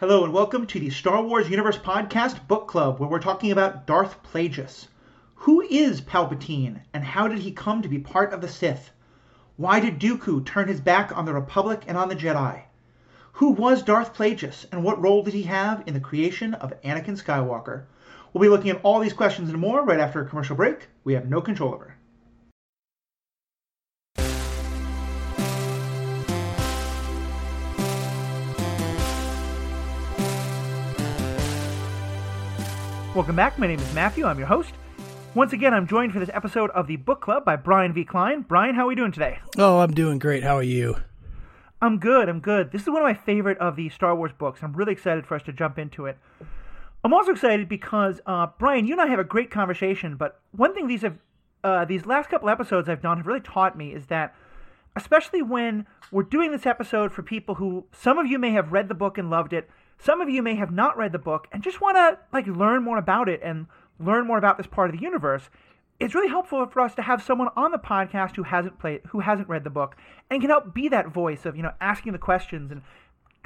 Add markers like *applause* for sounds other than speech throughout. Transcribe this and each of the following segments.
Hello and welcome to the Star Wars Universe Podcast Book Club, where we're talking about Darth Plagueis. Who is Palpatine, and how did he come to be part of the Sith? Why did Dooku turn his back on the Republic and on the Jedi? Who was Darth Plagueis, and what role did he have in the creation of Anakin Skywalker? We'll be looking at all these questions and more right after a commercial break we have no control over. Welcome back. My name is Matthew. I'm your host. Once again, I'm joined for this episode of the Book Club by Brian V. Klein. Brian, how are we doing today? Oh, I'm doing great. How are you? I'm good. I'm good. This is one of my favorite of the Star Wars books. I'm really excited for us to jump into it. I'm also excited because uh, Brian, you and I have a great conversation. But one thing these have uh, these last couple episodes I've done have really taught me is that, especially when we're doing this episode for people who some of you may have read the book and loved it, some of you may have not read the book and just want to like learn more about it and learn more about this part of the universe. It's really helpful for us to have someone on the podcast who hasn't played, who hasn't read the book, and can help be that voice of you know asking the questions and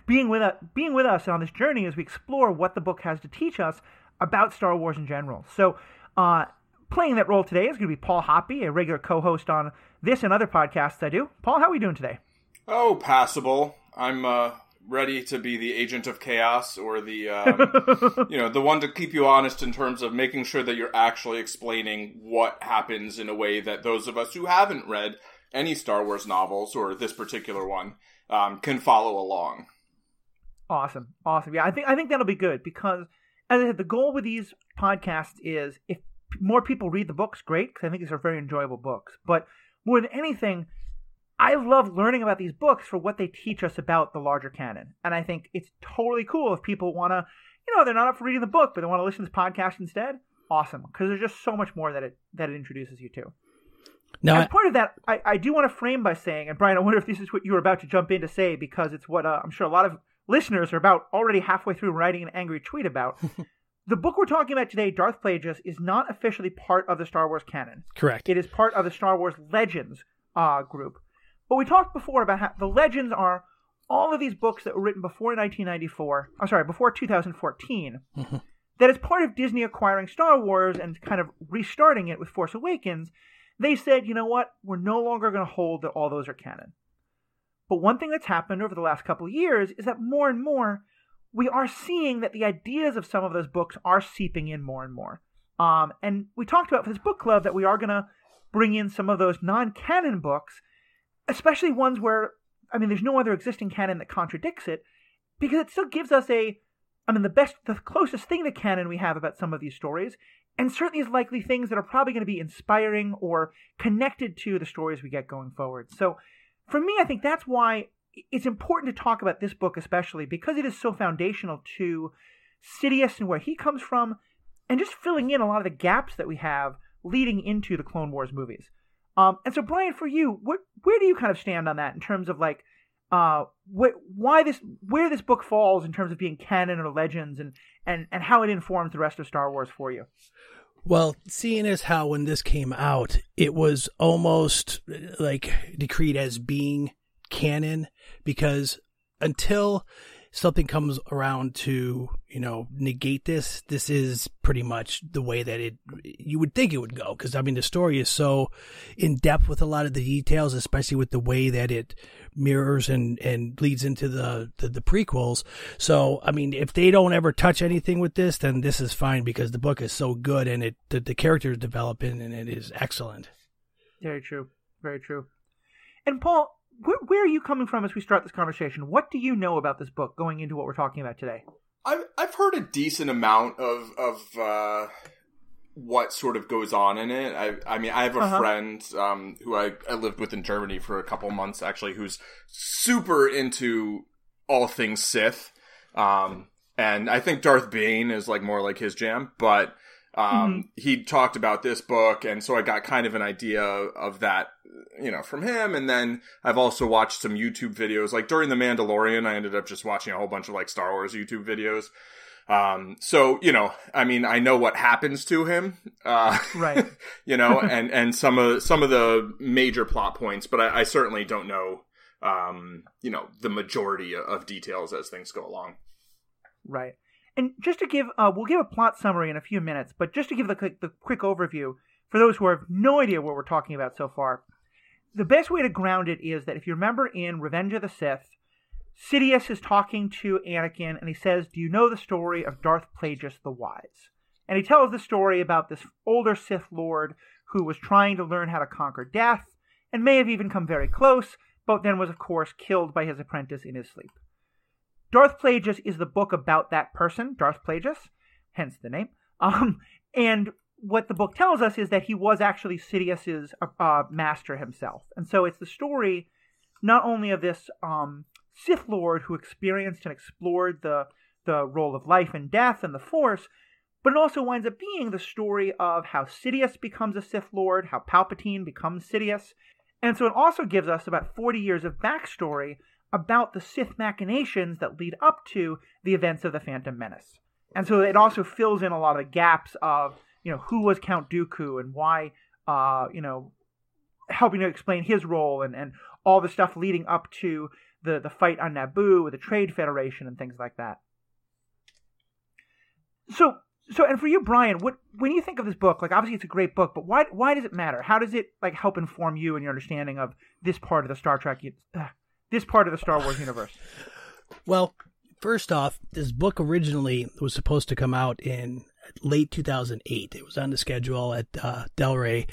being with us, being with us on this journey as we explore what the book has to teach us about Star Wars in general. So, uh, playing that role today is going to be Paul Hoppy, a regular co-host on this and other podcasts I do. Paul, how are we doing today? Oh, passable. I'm uh, ready to be the agent of chaos or the um, *laughs* you know the one to keep you honest in terms of making sure that you're actually explaining what happens in a way that those of us who haven't read any Star Wars novels or this particular one um, can follow along. Awesome, awesome. Yeah, I think I think that'll be good because as I said, the goal with these podcasts is if more people read the books, great because I think these are very enjoyable books. But more than anything, I love learning about these books for what they teach us about the larger canon. And I think it's totally cool if people want to, you know, they're not up for reading the book, but they want to listen to this podcast instead. Awesome, because there's just so much more that it that it introduces you to. Now, as I, part of that, I, I do want to frame by saying, and Brian, I wonder if this is what you were about to jump in to say because it's what uh, I'm sure a lot of listeners are about already halfway through writing an angry tweet about. *laughs* the book we're talking about today, Darth Plagueis, is not officially part of the Star Wars canon. Correct. It is part of the Star Wars Legends uh, group. But we talked before about how the legends are all of these books that were written before 1994. I'm sorry, before 2014. Mm-hmm. *laughs* that as part of Disney acquiring Star Wars and kind of restarting it with Force Awakens, they said, you know what, we're no longer going to hold that all those are canon. But one thing that's happened over the last couple of years is that more and more we are seeing that the ideas of some of those books are seeping in more and more. Um, and we talked about for this book club that we are going to bring in some of those non-canon books especially ones where I mean, there's no other existing canon that contradicts it, because it still gives us a, I mean, the best, the closest thing to canon we have about some of these stories, and certainly is likely things that are probably going to be inspiring or connected to the stories we get going forward. So, for me, I think that's why it's important to talk about this book, especially because it is so foundational to Sidious and where he comes from, and just filling in a lot of the gaps that we have leading into the Clone Wars movies. Um, and so, Brian, for you, what, where do you kind of stand on that in terms of like uh, wh- why this, where this book falls in terms of being canon or legends, and and and how it informs the rest of Star Wars for you? Well, seeing as how when this came out, it was almost like decreed as being canon because until something comes around to you know negate this this is pretty much the way that it you would think it would go. Because i mean the story is so in depth with a lot of the details especially with the way that it mirrors and and leads into the, the the, prequels. So i mean if they don't ever touch anything with this then this is fine because the book is so good and it the, the characters developing and it is excellent. Very true. Very true. And paul where, where, are you coming from as we start this conversation? What do you know about this book going into what we're talking about today? I've I've heard a decent amount of of uh, what sort of goes on in it. I I mean I have a uh-huh. friend um, who I, I lived with in Germany for a couple months actually who's super into all things Sith. Um, and I think Darth Bane is like more like his jam, but um, mm-hmm. he talked about this book, and so I got kind of an idea of that you know, from him. And then I've also watched some YouTube videos. Like during The Mandalorian, I ended up just watching a whole bunch of like Star Wars YouTube videos. Um, so, you know, I mean, I know what happens to him. Uh, *laughs* right. you know, *laughs* and, and some of, some of the major plot points, but I, I certainly don't know, um, you know, the majority of details as things go along. Right. And just to give, uh, we'll give a plot summary in a few minutes, but just to give the, the quick overview for those who have no idea what we're talking about so far, the best way to ground it is that if you remember in Revenge of the Sith, Sidious is talking to Anakin and he says, Do you know the story of Darth Plagueis the Wise? And he tells the story about this older Sith Lord who was trying to learn how to conquer death and may have even come very close, but then was, of course, killed by his apprentice in his sleep. Darth Plagueis is the book about that person, Darth Plagueis, hence the name. *laughs* Um, and what the book tells us is that he was actually Sidious's uh, master himself. And so it's the story not only of this um, Sith Lord who experienced and explored the, the role of life and death and the Force, but it also winds up being the story of how Sidious becomes a Sith Lord, how Palpatine becomes Sidious. And so it also gives us about 40 years of backstory about the Sith machinations that lead up to the events of the Phantom Menace. And so it also fills in a lot of the gaps of, you know, who was Count Dooku and why, uh, you know, helping to explain his role and, and all the stuff leading up to the, the fight on Naboo with the Trade Federation and things like that. So so, and for you, Brian, what when you think of this book, like obviously it's a great book, but why why does it matter? How does it like help inform you and your understanding of this part of the Star Trek, uh, this part of the Star Wars universe? Well, first off, this book originally was supposed to come out in late 2008. It was on the schedule at uh, Del Rey,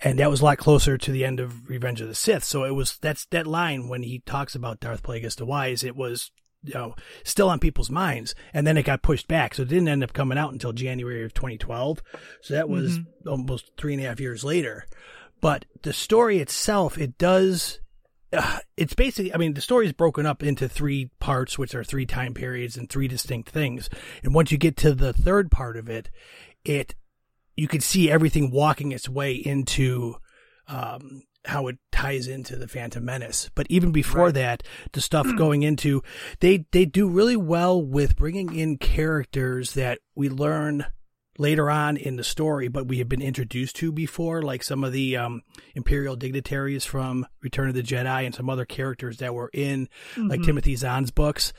and that was a lot closer to the end of Revenge of the Sith. So it was that's that line when he talks about Darth Plagueis the Wise. It was you know, still on people's minds. And then it got pushed back. So it didn't end up coming out until January of 2012. So that was mm-hmm. almost three and a half years later. But the story itself, it does, uh, *sighs* it's basically, I mean, the story is broken up into three parts, which are three time periods and three distinct things. And once you get to the third part of it, it, you can see everything walking its way into, um, how it ties into the Phantom Menace. But even before right. that, the stuff *clears throat* going into they they do really well with bringing in characters that we learn later on in the story, but we have been introduced to before, like some of the um, Imperial dignitaries from Return of the Jedi and some other characters that were in mm-hmm. like Timothy Zahn's books.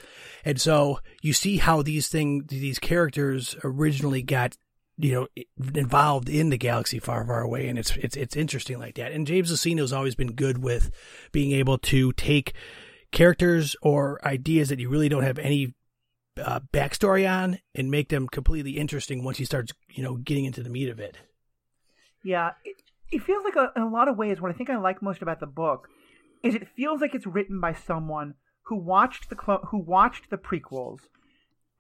And so you see how these things, these characters originally got you know involved in the galaxy far far away and it's it's it's interesting like that and James Luceno's always been good with being able to take characters or ideas that you really don't have any uh, backstory on and make them completely interesting once he starts you know getting into the meat of it yeah it, it feels like a, in a lot of ways what i think i like most about the book is it feels like it's written by someone who watched the who watched the prequels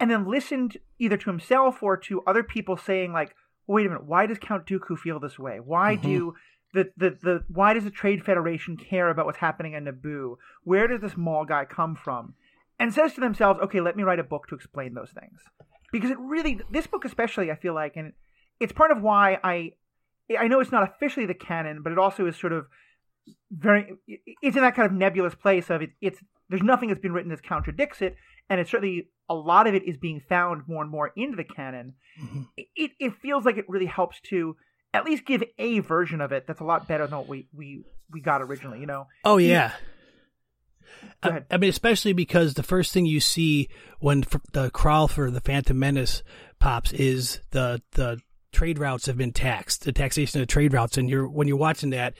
and then listened either to himself or to other people saying like, wait a minute, why does Count Dooku feel this way? Why mm-hmm. do the, the the why does the Trade Federation care about what's happening in Naboo? Where does this Maul guy come from? And says to themselves, okay, let me write a book to explain those things. Because it really this book especially I feel like and it's part of why I I know it's not officially the canon, but it also is sort of very it's in that kind of nebulous place of it, it's there's nothing that's been written that contradicts it and it's certainly a lot of it is being found more and more into the canon. Mm-hmm. It it feels like it really helps to at least give a version of it that's a lot better than what we we we got originally. You know? Oh yeah. I, I, mean, especially because the first thing you see when the crawl for the Phantom Menace pops is the the trade routes have been taxed, the taxation of trade routes, and you're when you're watching that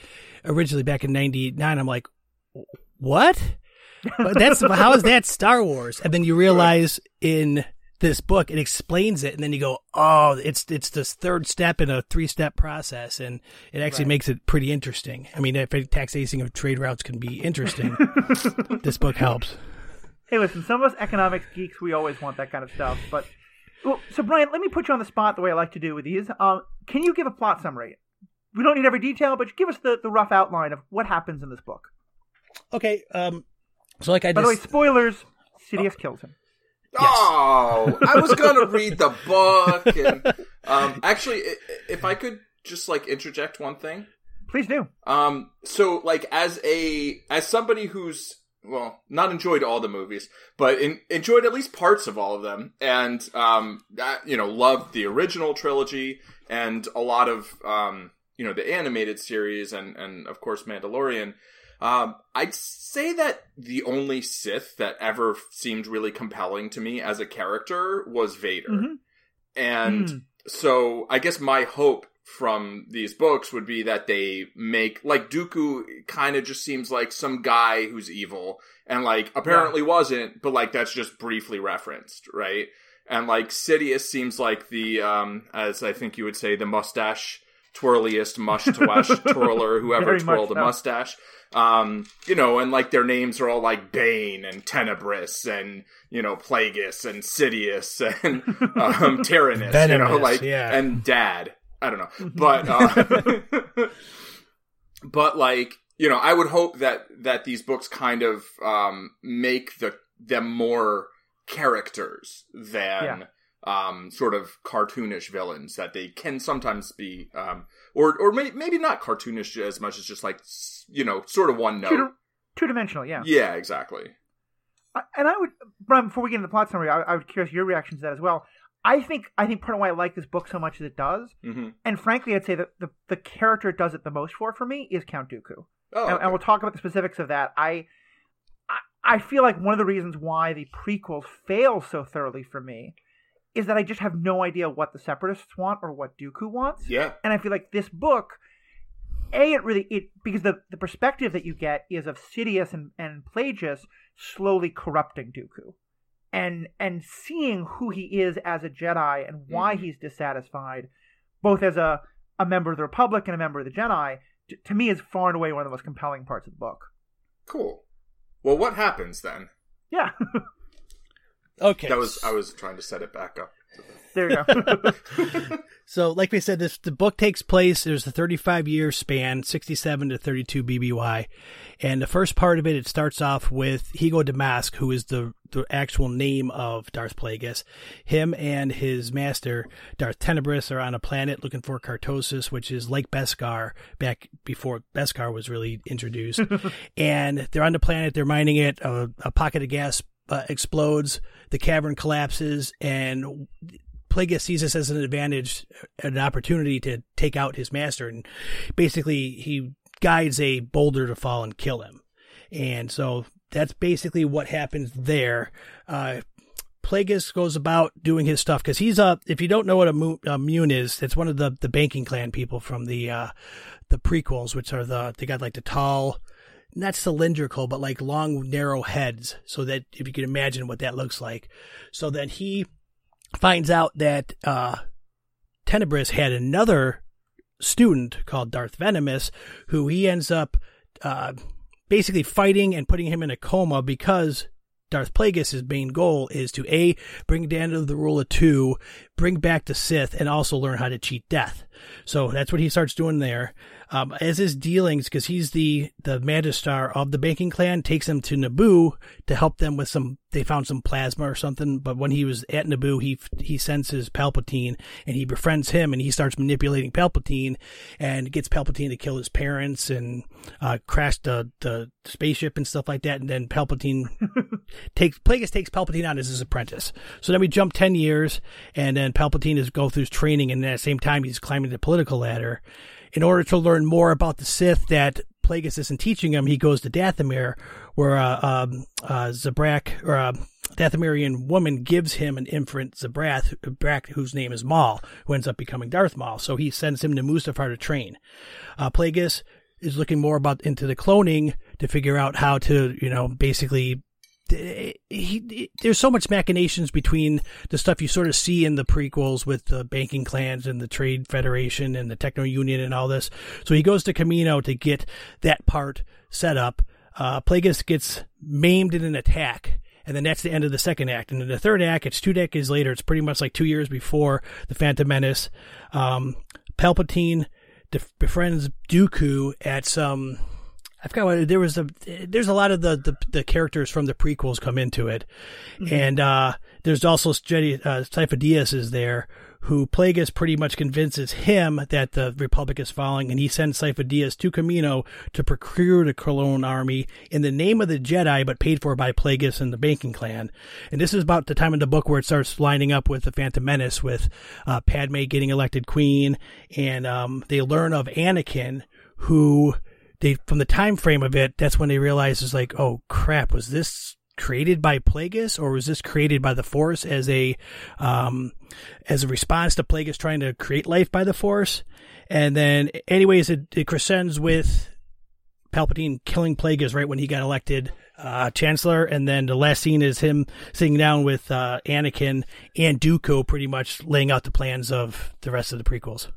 originally back in '99, I'm like, what? but that's how is that Star Wars? And then you *laughs* realize in this book it explains it, and then you go, oh, it's it's this third step in a three step process, and it actually right. makes it pretty interesting. I mean, if taxation of trade routes can be interesting, *laughs* this book helps. Hey, listen, some of us economics geeks, we always want that kind of stuff, but. Well, so Brian, let me put you on the spot the way I like to do with these. Um, can you give a plot summary? We don't need every detail, but give us the, the rough outline of what happens in this book. Okay. Um, so like I By just... the way, spoilers. Sidious oh. kills him. Yes. Oh, I was gonna *laughs* read the book. And, um, actually, if I could just like interject one thing, please do. Um, so like as a as somebody who's well not enjoyed all the movies, but in, enjoyed at least parts of all of them, and um, that, you know loved the original trilogy and a lot of um, you know the animated series and and of course Mandalorian. Um, I'd say that the only Sith that ever seemed really compelling to me as a character was Vader. Mhm. And Mm. so I guess my hope from these books would be that they make like Dooku kind of just seems like some guy who's evil and like apparently wasn't, but like that's just briefly referenced, right? And like Sidious seems like the um as I think you would say the mustache twirliest mush twash *laughs* twirler whoever Very twirled a so. mustache. Um, you know, and like their names are all like Bane and Tenebris and you know Plagueis and Sidious and *laughs* um, Tyrannus, you know, like yeah. and Dad. I don't know, but uh, *laughs* but like you know, I would hope that that these books kind of um, make the them more characters than um, sort of cartoonish villains that they can sometimes be, um, or or may, maybe not cartoonish as much as just like you know, sort of one note. two dimensional, yeah. Yeah, exactly. I- and I would, Brian, before we get into the plot summary, I, I was curious your reaction to that as well. I think I think part of why I like this book so much as it does, hmm and frankly, I'd say that the the character it does it the most for for me is Count Dooku. Oh, and, and we'll talk about the specifics of that. I, I I feel like one of the reasons why the prequels fail so thoroughly for me is that I just have no idea what the Separatists want or what Dooku wants, yeah, and I feel like this book, a it really it because the the perspective that you get is of Sidious and and Plagueis slowly corrupting Dooku. And and seeing who he is as a Jedi and why Mhm. he's dissatisfied, both as a, a member of the Republic and a member of the Jedi, t- to me is far and away one of the most compelling parts of the book. cool. Well, what happens then? Yeah, *laughs* Okay. That was I was trying to set it back up. there you go. *laughs* So, like we said, this the book takes place. There's a 35 year span, 67 to 32 BBY, and the first part of it, it starts off with Hego Damask, who is the the actual name of Darth Plagueis. Him and his master Darth Tenebris are on a planet looking for Cortosis, which is like Beskar back before Beskar was really introduced. *laughs* and they're on the planet. They're mining it. A, a pocket of gas uh, explodes. The cavern collapses, and Plagueis sees this as an advantage, an opportunity to take out his master, and basically he guides a boulder to fall and kill him. And so that's basically what happens there. Uh, Plagueis goes about doing his stuff because he's a. If you don't know what a Muun, a Muun is, it's one of the the banking clan people from the uh, the prequels, which are the they got like the tall, not cylindrical, but like long narrow heads. So that if you can imagine what that looks like, so then he finds out that uh, Tenebris had another student called Darth Venamis, who he ends up uh, basically fighting and putting him in a coma because Darth Plagueis' main goal is to A, bring down to the rule of two, bring back the Sith, and also learn how to cheat death. So that's what he starts doing there. Um, as his dealings, because he's the, the Magister of the banking clan, takes him to Naboo to help them with some, they found some plasma or something, but when he was at Naboo, he, he senses Palpatine and he befriends him and he starts manipulating Palpatine and gets Palpatine to kill his parents and, uh, crash the, the spaceship and stuff like that. And then Palpatine *laughs* takes, Plagueis takes Palpatine on as his apprentice. So then we jump 10 years and then Palpatine is go through his training and at the same time he's climbing the political ladder. In order to learn more about the Sith that Plagueis isn't teaching him, he goes to Dathomir, where uh, um, uh, Zabrak or uh, Dathomirian woman gives him an infant Zabrak, whose name is Maul, who ends up becoming Darth Maul. So he sends him to Mustafar to train. Uh, Plagueis is looking more about into the cloning to figure out how to, you know, basically he, he, there's so much machinations between the stuff you sort of see in the prequels with the banking clans and the trade federation and the techno union and all this. So he goes to Kamino to get that part set up. Uh, Plagueis gets maimed in an attack. And then that's the end of the second act. And in the third act, it's two decades later. It's pretty much like two years before the Phantom Menace. Um, Palpatine def- befriends Dooku at some I forgot what there was a there's a lot of the, the, the characters from the prequels come into it, and uh, there's also Jedi uh, Sifo Dyas is there who Plagueis pretty much convinces him that the Republic is falling, and he sends Sifo Dyas to Kamino to procure the clone army in the name of the Jedi, but paid for by Plagueis and the Banking Clan. And this is about the time in the book where it starts lining up with the Phantom Menace, with uh, Padme getting elected queen, and um, they learn of Anakin, who they from the time frame of it, that's when they realize it's like, oh crap, was this created by Plagueis or was this created by the Force as a um, as a response to Plagueis trying to create life by the Force? And then, anyways, it, it crescends with Palpatine killing Plagueis right when he got elected uh, Chancellor, and then the last scene is him sitting down with uh, Anakin and Dooku, pretty much laying out the plans of the rest of the prequels.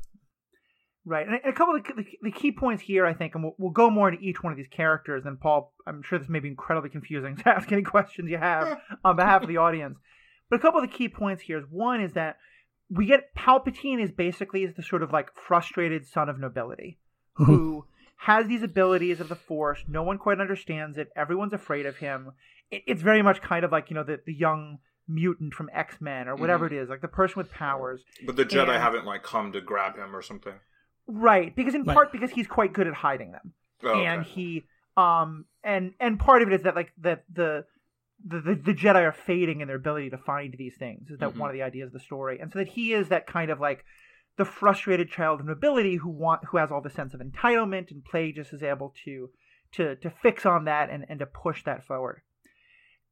Right, and a couple of the, the, the key points here, I think, and we'll, we'll, go more into each one of these characters. And Paul, I'm sure this may be incredibly confusing *laughs* to ask any questions you have *laughs* on behalf of the audience. But a couple of the key points here is one is that we get Palpatine is basically is the sort of like frustrated son of nobility *laughs* who has these abilities of the Force. No one quite understands it. Everyone's afraid of him. It, it's very much kind of like you know the the young mutant from X Men or whatever mm-hmm. it is, like the person with powers. But the Jedi and, haven't like come to grab him or something. Right, because in right. part because he's quite good at hiding them, oh, okay. and he um and and part of it is that like that the the, the, the Jedi are fading in their ability to find these things. Is that mm-hmm. one of the ideas of the story? And so that he is that kind of like the frustrated child of nobility who want who has all the sense of entitlement, and Plagueis is able to to to fix on that and, and to push that forward.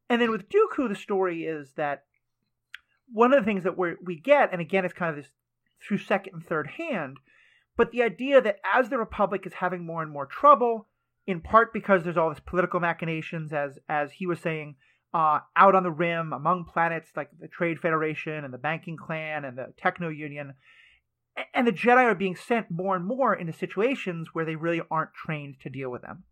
And then with Dooku, the story is that one of the things that we we get, and again, it's kind of this through second and third hand, but the idea that as the Republic is having more and more trouble, in part because there's all this political machinations, as as he was saying, uh, out on the rim among planets like the Trade Federation and the Banking Clan and the Techno Union, and the Jedi are being sent more and more into situations where they really aren't trained to deal with them,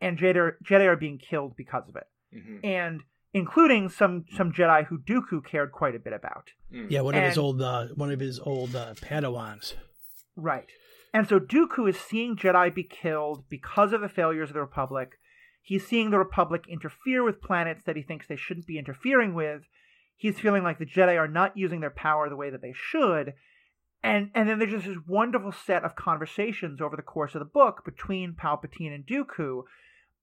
and Jedi are, Jedi are being killed because of it, mm-hmm. and including some some Jedi who Dooku cared quite a bit about. Mm. Yeah, one of his old uh, one of his old uh, Padawans. Right, and so Dooku is seeing Jedi be killed because of the failures of the Republic. He's seeing the Republic interfere with planets that he thinks they shouldn't be interfering with. He's feeling like the Jedi are not using their power the way that they should and and then there's just this wonderful set of conversations over the course of the book between Palpatine and Dooku,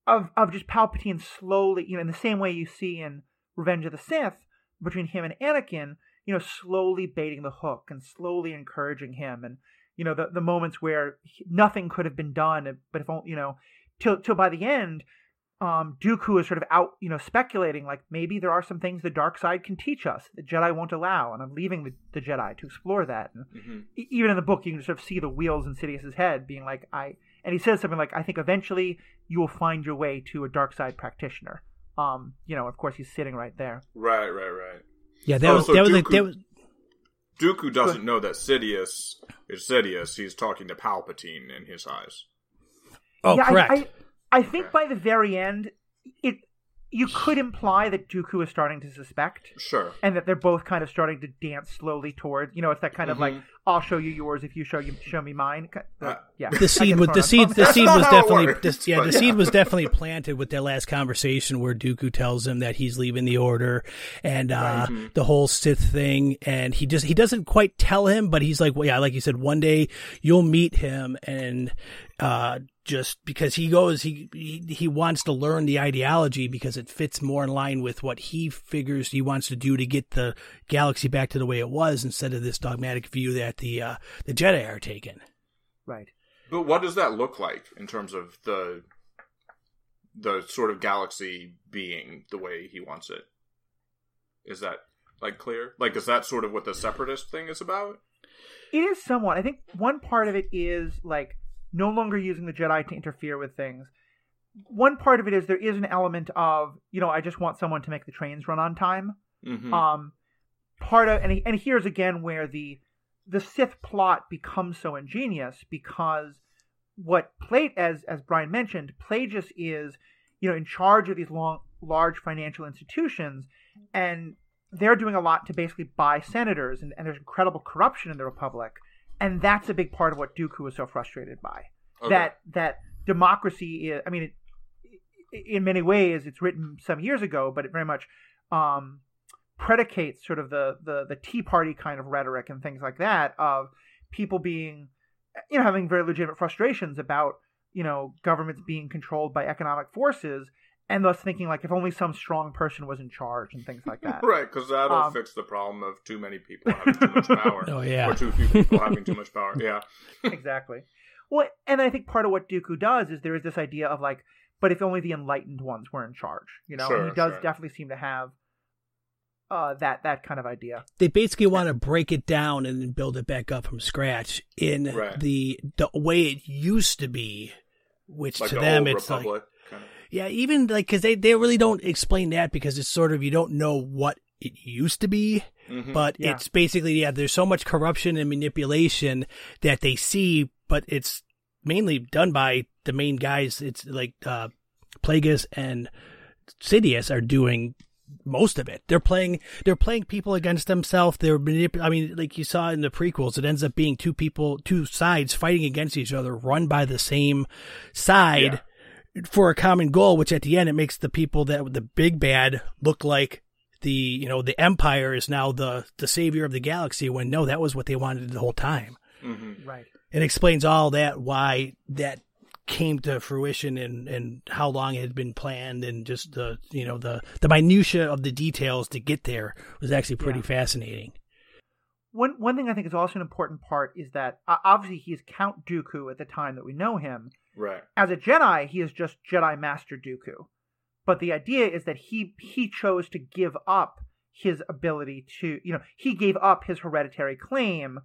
of of just Palpatine slowly, you know, in the same way you see in Revenge of the Sith between him and Anakin, you know, slowly baiting the hook and slowly encouraging him, and you know the the moments where nothing could have been done, but if you know, till till by the end, um, Dooku is sort of out, you know, speculating like maybe there are some things the dark side can teach us the Jedi won't allow, and I'm leaving the, the Jedi to explore that. And mm-hmm. even in the book, you can sort of see the wheels in Sidious's head, being like, "I," and he says something like, "I think eventually you will find your way to a dark side practitioner." Um, you know, of course, he's sitting right there. Right, right, right. Yeah, that oh, was so that was like that was. Dooku doesn't know that Sidious is Sidious. He's talking to Palpatine in his eyes. Oh, yeah, correct. I, I, I think by the very end, it you could imply that Dooku is starting to suspect. Sure. And that they're both kind of starting to dance slowly towards, you know, it's that kind mm-hmm. of like, I'll show you yours if you show you show me mine. Uh, yeah. The seed was the seed the seed was definitely the, yeah the seed was definitely planted with that last conversation where Dooku tells him that he's leaving the order and uh, right. mm-hmm. the whole Sith thing and he just he doesn't quite tell him but he's like well yeah like you said one day you'll meet him and uh, just because he goes he, he he wants to learn the ideology because it fits more in line with what he figures he wants to do to get the galaxy back to the way it was instead of this dogmatic view that the uh, the Jedi are taking. Right. But what does that look like in terms of the the sort of galaxy being the way he wants it? Is that like clear? Like is that sort of what the separatist thing is about? It is somewhat. I think one part of it is like no longer using the Jedi to interfere with things. One part of it is there is an element of, you know, I just want someone to make the trains run on time. Mm-hmm. Um, part of and and here's again where the the Sith plot becomes so ingenious because what Plagueis as Brian mentioned, Plagueis is, you know, in charge of these long large financial institutions and they're doing a lot to basically buy senators and, and there's incredible corruption in the Republic and that's a big part of what Dooku was so frustrated by. Okay. That that democracy is. I mean, it, in many ways, it's written some years ago, but it very much um, predicates sort of the, the the Tea Party kind of rhetoric and things like that of people being, you know, having very legitimate frustrations about you know governments being controlled by economic forces and thus thinking like if only some strong person was in charge and things like *laughs* that. right, because that'll um, fix the problem of too many people having too much *laughs* power. oh yeah, or too few people *laughs* having too much power. Yeah, exactly. Well, and I think part of what Dooku does is there is this idea of like, but if only the enlightened ones were in charge, you know, Sure, and he does sure. definitely seem to have uh, that that kind of idea. They basically want to break it down and then build it back up from scratch in Right. the the way it used to be, which like to the them old it's like kind of. Yeah, even like because they they really don't explain that because it's sort of you don't know what it used to be, Mhm. but Yeah. it's basically yeah. There's so much corruption and manipulation that they see, but it's mainly done by the main guys. It's like uh, Plagueis and Sidious are doing most of it. They're playing they're playing people against themselves. They're manip- I mean, like you saw in the prequels, it ends up being two people, two sides fighting against each other, run by the same side for a common goal. Which at the end, it makes the people that the big bad look like the you know the Empire is now the the savior of the galaxy. When no, that was what they wanted the whole time. Mhm. Right. It explains all that why that came to fruition and, and how long it had been planned and just the you know the the minutia of the details to get there was actually pretty Yeah. fascinating. One one thing I think is also an important part is that uh, obviously he's Count Dooku at the time that we know him. Right. As a Jedi, he is just Jedi Master Dooku. But the idea is that he he chose to give up his ability to, you know, he gave up his hereditary claim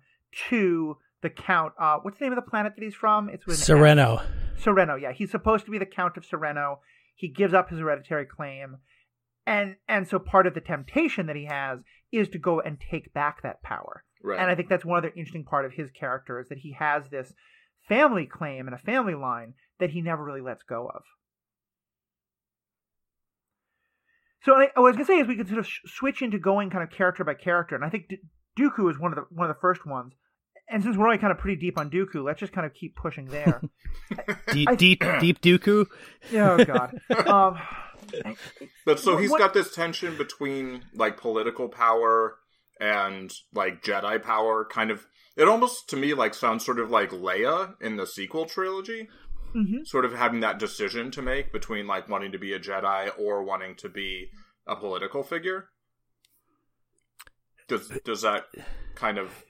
to the Count. Uh, what's the name of the planet that he's from? It's with an F. Serenno. Serenno, yeah, he's supposed to be the Count of Serenno. He gives up his hereditary claim, and and so part of the temptation that he has is to go and take back that power. Right. And I think that's one other interesting part of his character is that he has this family claim and a family line that he never really lets go of. So I, what I was gonna say is we could sort of sh- switch into going kind of character by character, and I think D- Dooku is one of the one of the first ones. And since we're already kind of pretty deep on Dooku, let's just kind of keep pushing there. *laughs* Deep I- deep deep Dooku. oh God. *laughs* Um, But so What- he's what- got this tension between like political power and like Jedi power. Kind of, it almost to me like sounds sort of like Leia in the sequel trilogy. mhm. Sort of having that decision to make between like wanting to be a Jedi or wanting to be a political figure. Does does that kind of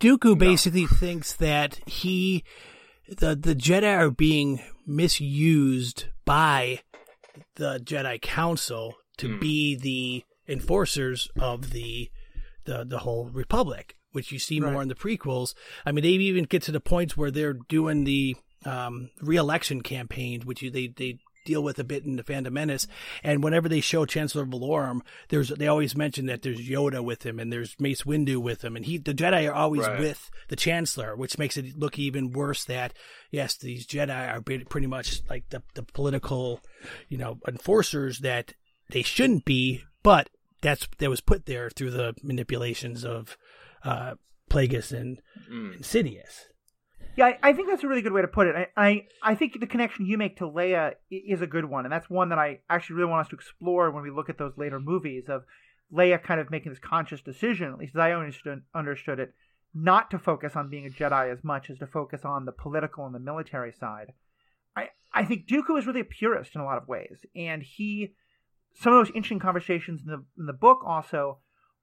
Dooku basically thinks that he the the Jedi are being misused by the Jedi Council to Hmm. be the enforcers of the the the whole Republic, which you see Right. more in the prequels. I mean, they even get to the points where they're doing the um, re-election campaign, which you, they they deal with a bit in the Phantom Menace. And whenever they show Chancellor Valorum, there's they always mention that there's Yoda with him and there's Mace Windu with him, and he the Jedi are always Right. with the Chancellor, which makes it look even worse. That yes, these Jedi are pretty much like the the political, you know, enforcers that they shouldn't be, but that's that was put there through the manipulations of uh, Plagueis and mm, Insidious. Yeah, I, I think that's a really good way to put it. I, I, I think the connection you make to Leia is a good one, and that's one that I actually really want us to explore when we look at those later movies of Leia kind of making this conscious decision, at least as I understood, understood it, not to focus on being a Jedi as much as to focus on the political and the military side. I, I think Dooku is really a purist in a lot of ways, and he, some of those interesting conversations in the in the book also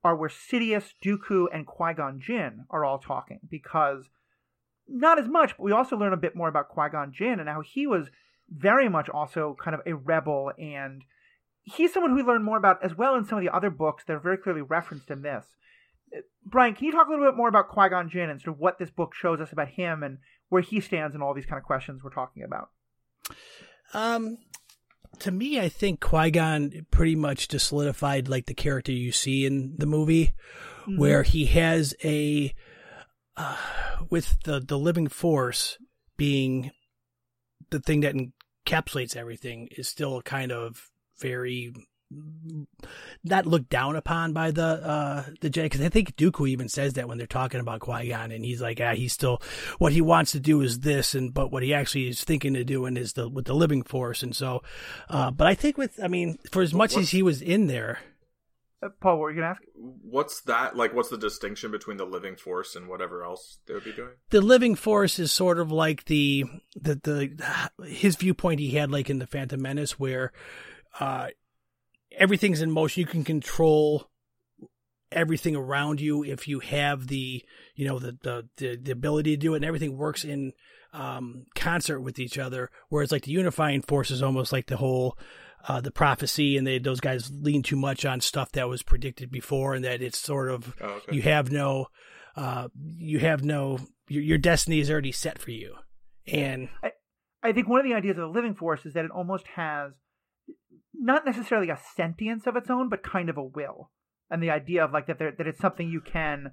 are where Sidious, Dooku, and Qui Gon Jinn are all talking because not as much, but we also learn a bit more about Qui Gon Jinn and how he was very much also kind of a rebel, and he's someone who we learn more about as well in some of the other books that are very clearly referenced in this. Uh, Brian, can you talk a little bit more about Qui Gon Jinn and sort of what this book shows us about him and where he stands in all these kind of questions we're talking about? Um, to me, I think Qui Gon pretty much just solidified like the character you see in the movie, Mhm. where he has a uh, with the the living force being the thing that encapsulates everything is still kind of very not looked down upon by the uh the Jedi because I think Dooku even says that when they're talking about Qui Gon and he's like ah he's still what he wants to do is this and but what he actually is thinking to doing is the with the living force and so uh but I think with I mean for as much What- as he was in there Uh, Paul, what were you going to ask? what's that like? What's the distinction between the living force and whatever else they would be doing? the living force is sort of like the the the his viewpoint he had like in the Phantom Menace where uh everything's in motion. You can control everything around you if you have the you know the the the, the ability to do it. And everything works in um, concert with each other whereas like the unifying force is almost like the whole uh, the prophecy and they those guys lean too much on stuff that was predicted before and that it's sort of oh, okay. you have no uh, you have no your, your destiny is already set for you. And I, I think one of the ideas of the living force is that it almost has not necessarily a sentience of its own, but kind of a will, and the idea of like that there, that it's something you can,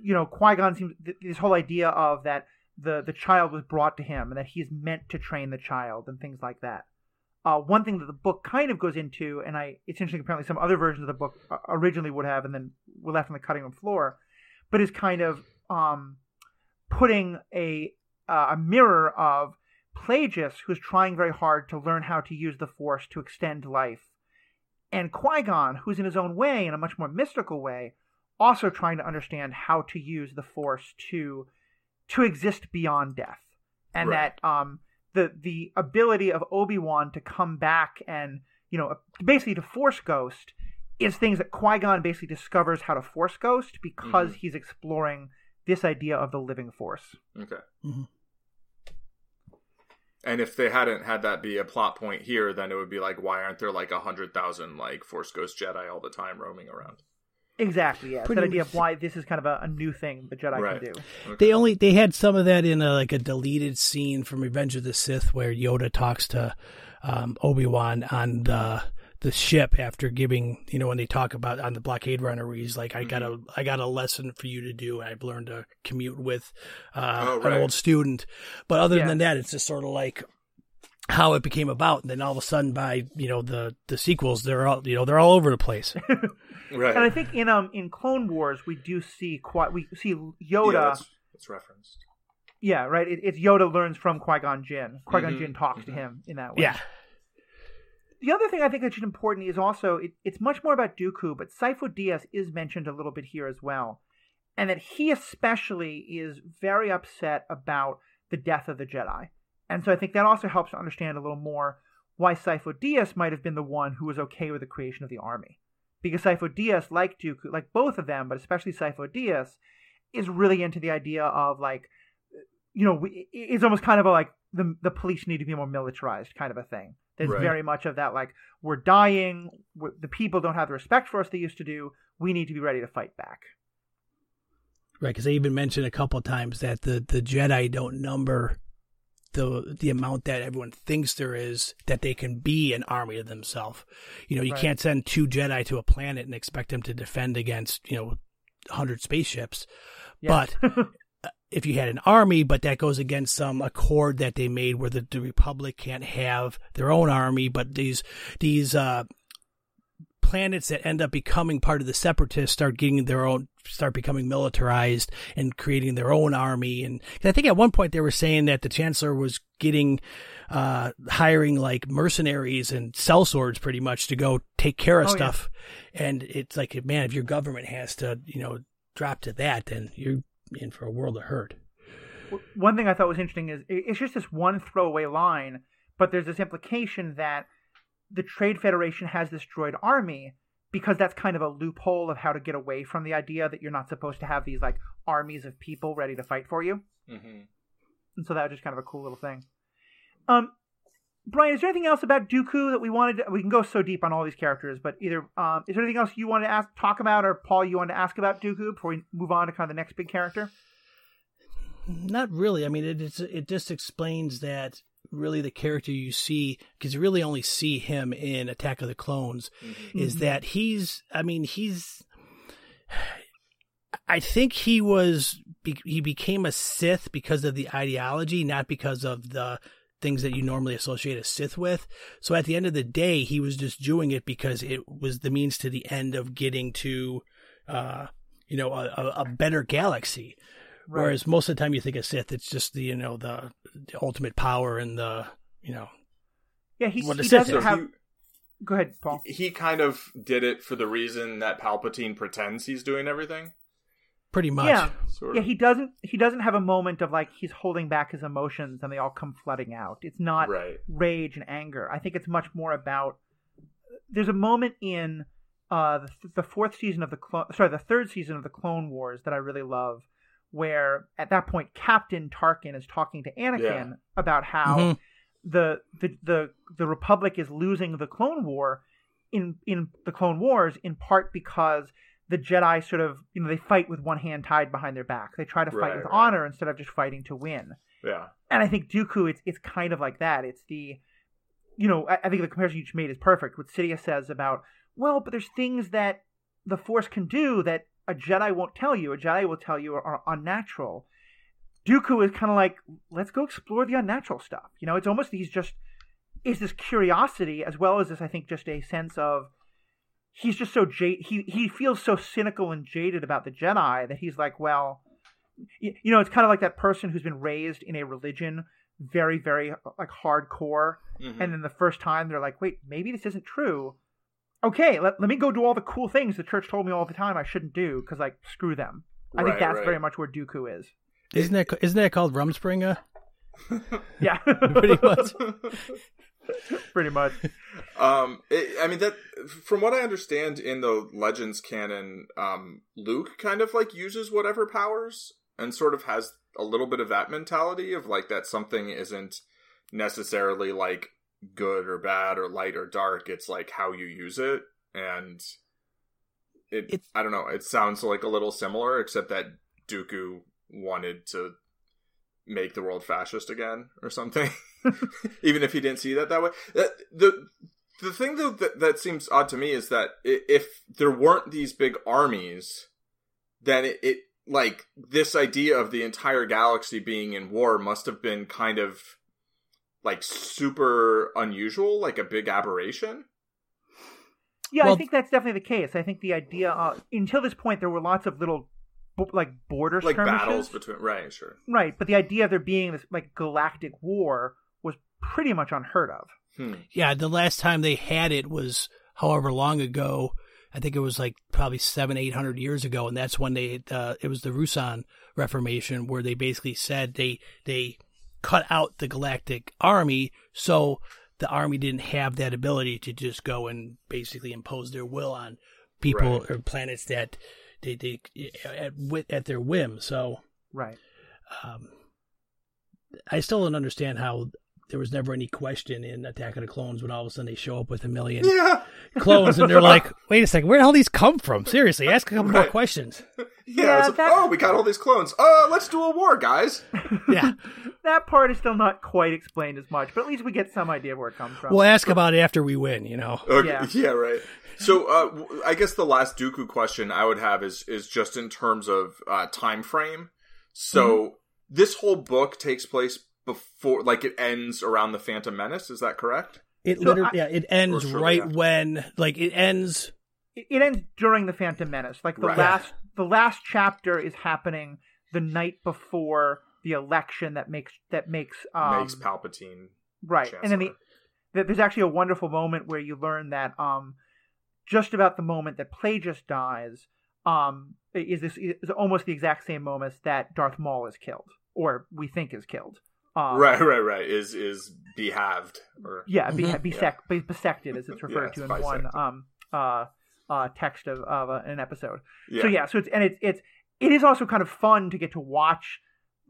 you know, Qui Gon seems this whole idea of that the the child was brought to him and that he's meant to train the child and things like that. Uh, one thing that the book kind of goes into, and I it's interesting. Apparently, some other versions of the book uh, originally would have, and then were left on the cutting room floor, but is kind of um, putting a uh, a mirror of Plagueis, who's trying very hard to learn how to use the Force to extend life, and Qui Gon, who's in his own way, in a much more mystical way, also trying to understand how to use the Force to to exist beyond death, and right. that um, the the ability of Obi Wan to come back and you know basically to Force Ghost is things that Qui Gon basically discovers how to Force Ghost because mm-hmm. he's exploring this idea of the living Force. Okay. Mm-hmm. And if they hadn't had that be a plot point here, then it would be like, why aren't there like a hundred thousand like Force Ghost Jedi all the time roaming around? Exactly. Yeah, Pretty that idea of why this is kind of a, a new thing the Jedi right. can do. Okay. They only they had some of that in a, like a deleted scene from Revenge of the Sith where Yoda talks to um, Obi Wan on the the ship after giving you know when they talk about on the blockade runner where he's like I got a mm-hmm. I got a lesson for you to do and I've learned to commute with uh, oh, right. an old student but other yeah. than that it's just sort of like how it became about and then all of a sudden by you know the the sequels they're all you know they're all over the place *laughs* right and I think in um in Clone Wars we do see quite we see Yoda yeah, it's referenced yeah right it, it's Yoda learns from Qui Gon Jinn Qui Gon mm-hmm. Jinn talks mm-hmm. to him in that way yeah the other thing I think that's important is also it, it's much more about Dooku, but Sifo Dyas is mentioned a little bit here as well, and that he especially is very upset about the death of the Jedi, and so I think that also helps to understand a little more why Sifo Dyas might have been the one who was okay with the creation of the army, because Sifo Dyas, like Dooku, like both of them, but especially Sifo Dyas, is really into the idea of like, you know, it's almost kind of a like the the police need to be more militarized kind of a thing there's right. very much of that, like we're dying. We're, the people don't have the respect for us they used to do. We need to be ready to fight back. Right, because they even mentioned a couple times that the the Jedi don't number the the amount that everyone thinks there is that they can be an army of themselves. You know, you right. can't send two Jedi to a planet and expect them to defend against you know hundred spaceships. Yes. But *laughs* if you had an army, but that goes against some accord that they made where the, the Republic can't have their own army, but these these uh, planets that end up becoming part of the separatists start getting their own start becoming militarized and creating their own army and I think at one point they were saying that the chancellor was getting uh, hiring like mercenaries and sell swords pretty much to go take care of oh, stuff yeah. and it's like man if your government has to you know drop to that then you're in for a world of hurt. One thing I thought was interesting is it's just this one throwaway line, but there's this implication that the Trade Federation has this droid army because that's kind of a loophole of how to get away from the idea that you're not supposed to have these like armies of people ready to fight for you. Mm-hmm. And so that was just kind of a cool little thing. Um, Brian, is there anything else about Dooku that we wanted? To, we can go so deep on all these characters, but either um, is there anything else you wanted to ask, talk about, or Paul, you wanted to ask about Dooku before we move on to kind of the next big character? Not really. I mean, it it just explains that really the character you see because you really only see him in Attack of the Clones mm-hmm. is that he's. I mean, he's. I think he was he became a Sith because of the ideology, not because of the things that you normally associate a Sith with. So at the end of the day, he was just doing it because it was the means to the end of getting to, uh, you know, a, a better galaxy. Right. Whereas most of the time you think of Sith, it's just the, you know, the, the ultimate power and the, you know. Yeah, he, he doesn't have. He, Go ahead, Paul. He kind of did it for the reason that Palpatine pretends he's doing everything pretty much. Yeah, sort of. yeah. He doesn't. He doesn't have a moment of like he's holding back his emotions and they all come flooding out. It's not right. rage and anger. I think it's much more about. There's a moment in uh, the, the fourth season of the clone, sorry, the third season of the Clone Wars that I really love, where at that point Captain Tarkin is talking to Anakin Yeah. about how Mhm. the, the the the Republic is losing the Clone War in in the Clone Wars in part because the Jedi sort of you know they fight with one hand tied behind their back. They try to fight Right, with right. honor instead of just fighting to win. Yeah. And I think Dooku, it's it's kind of like that. It's the, you know, I, I think the comparison you just made is perfect. What Sidious says about, well, but there's things that the Force can do that a Jedi won't tell you. A Jedi will tell you are, are unnatural. Dooku is kind of like, let's go explore the unnatural stuff. You know, it's almost he's just is this curiosity as well as this. I think just a sense of he's just so jaded. He he feels so cynical and jaded about the Jedi that he's like, well, y- you know, it's kind of like that person who's been raised in a religion very, very like hardcore, Mhm. and then the first time they're like, wait, maybe this isn't true. Okay, let, let me go do all the cool things the church told me all the time I shouldn't do because like screw them. I think that's right. very much where Dooku is. Isn't that isn't that called Rumspringa? *laughs* Yeah, *laughs* Pretty much. *laughs* *laughs* pretty much. um, it, I mean that from what I understand in the Legends canon, um, Luke kind of like uses whatever powers and sort of has a little bit of that mentality of like that something isn't necessarily like good or bad or light or dark. It's like how you use it, and it. It's- I don't know. It sounds like a little similar, except that Dooku wanted to make the world fascist again or something. *laughs* *laughs* Even if he didn't see that that way. That, the the thing though that, that seems odd to me is that if there weren't these big armies, then it, it like this idea of the entire galaxy being in war must have been kind of like super unusual, like a big aberration. Yeah, Well- I think that's definitely the case. I think the idea uh, until this point there were lots of little bo- like border Like skirmishes. battles between right, sure. Right, but the idea of there being this like galactic war was pretty much unheard of. Hmm. Yeah, the last time they had it was however long ago. I think it was like probably seven, eight hundred years ago, and that's when they uh, it was the Ruusan Reformation, where they basically said they they cut out the Galactic Army, so the army didn't have that ability to just go and basically impose their will on people Right. or planets that they they at at their whim. So Right. um, I still don't understand how there was never any question in Attack of the Clones when all of a sudden they show up with a million Yeah. *laughs* clones and they're like, wait a second, where the hell these come from? Seriously, ask a couple more questions. *laughs* Yeah, Yeah, it's like, oh, we got all these clones. Uh, let's do a war, guys. *laughs* Yeah. That part is still not quite explained as much, but at least we get some idea of where it comes from. We'll ask about it after we win, you know. Okay, Yeah. yeah. right. So, uh, w- I guess the last Dooku question I would have is is just in terms of uh, time frame. So, Mm-hmm. this whole book takes place before, like, it ends around the Phantom Menace. Is that correct? It So literally, I- yeah, it ends Or right after. when, like, it ends. it, it ends during the Phantom Menace. Like the Right. last the last chapter is happening the night before the election that makes that makes um, Makes Palpatine right. And then the, Chancellor. there's actually a wonderful moment where you learn that um just about the moment that Plagueis dies um is this is almost the exact same moment that Darth Maul is killed or we think is killed. Um, right, right, right. Is is behalved or Yeah, be, Mhm. besec- be bisected as it's *laughs* referred it's to in one um uh uh text of of uh, an episode. yeah, So yeah, so it's and it's it's it is also kind of fun to get to watch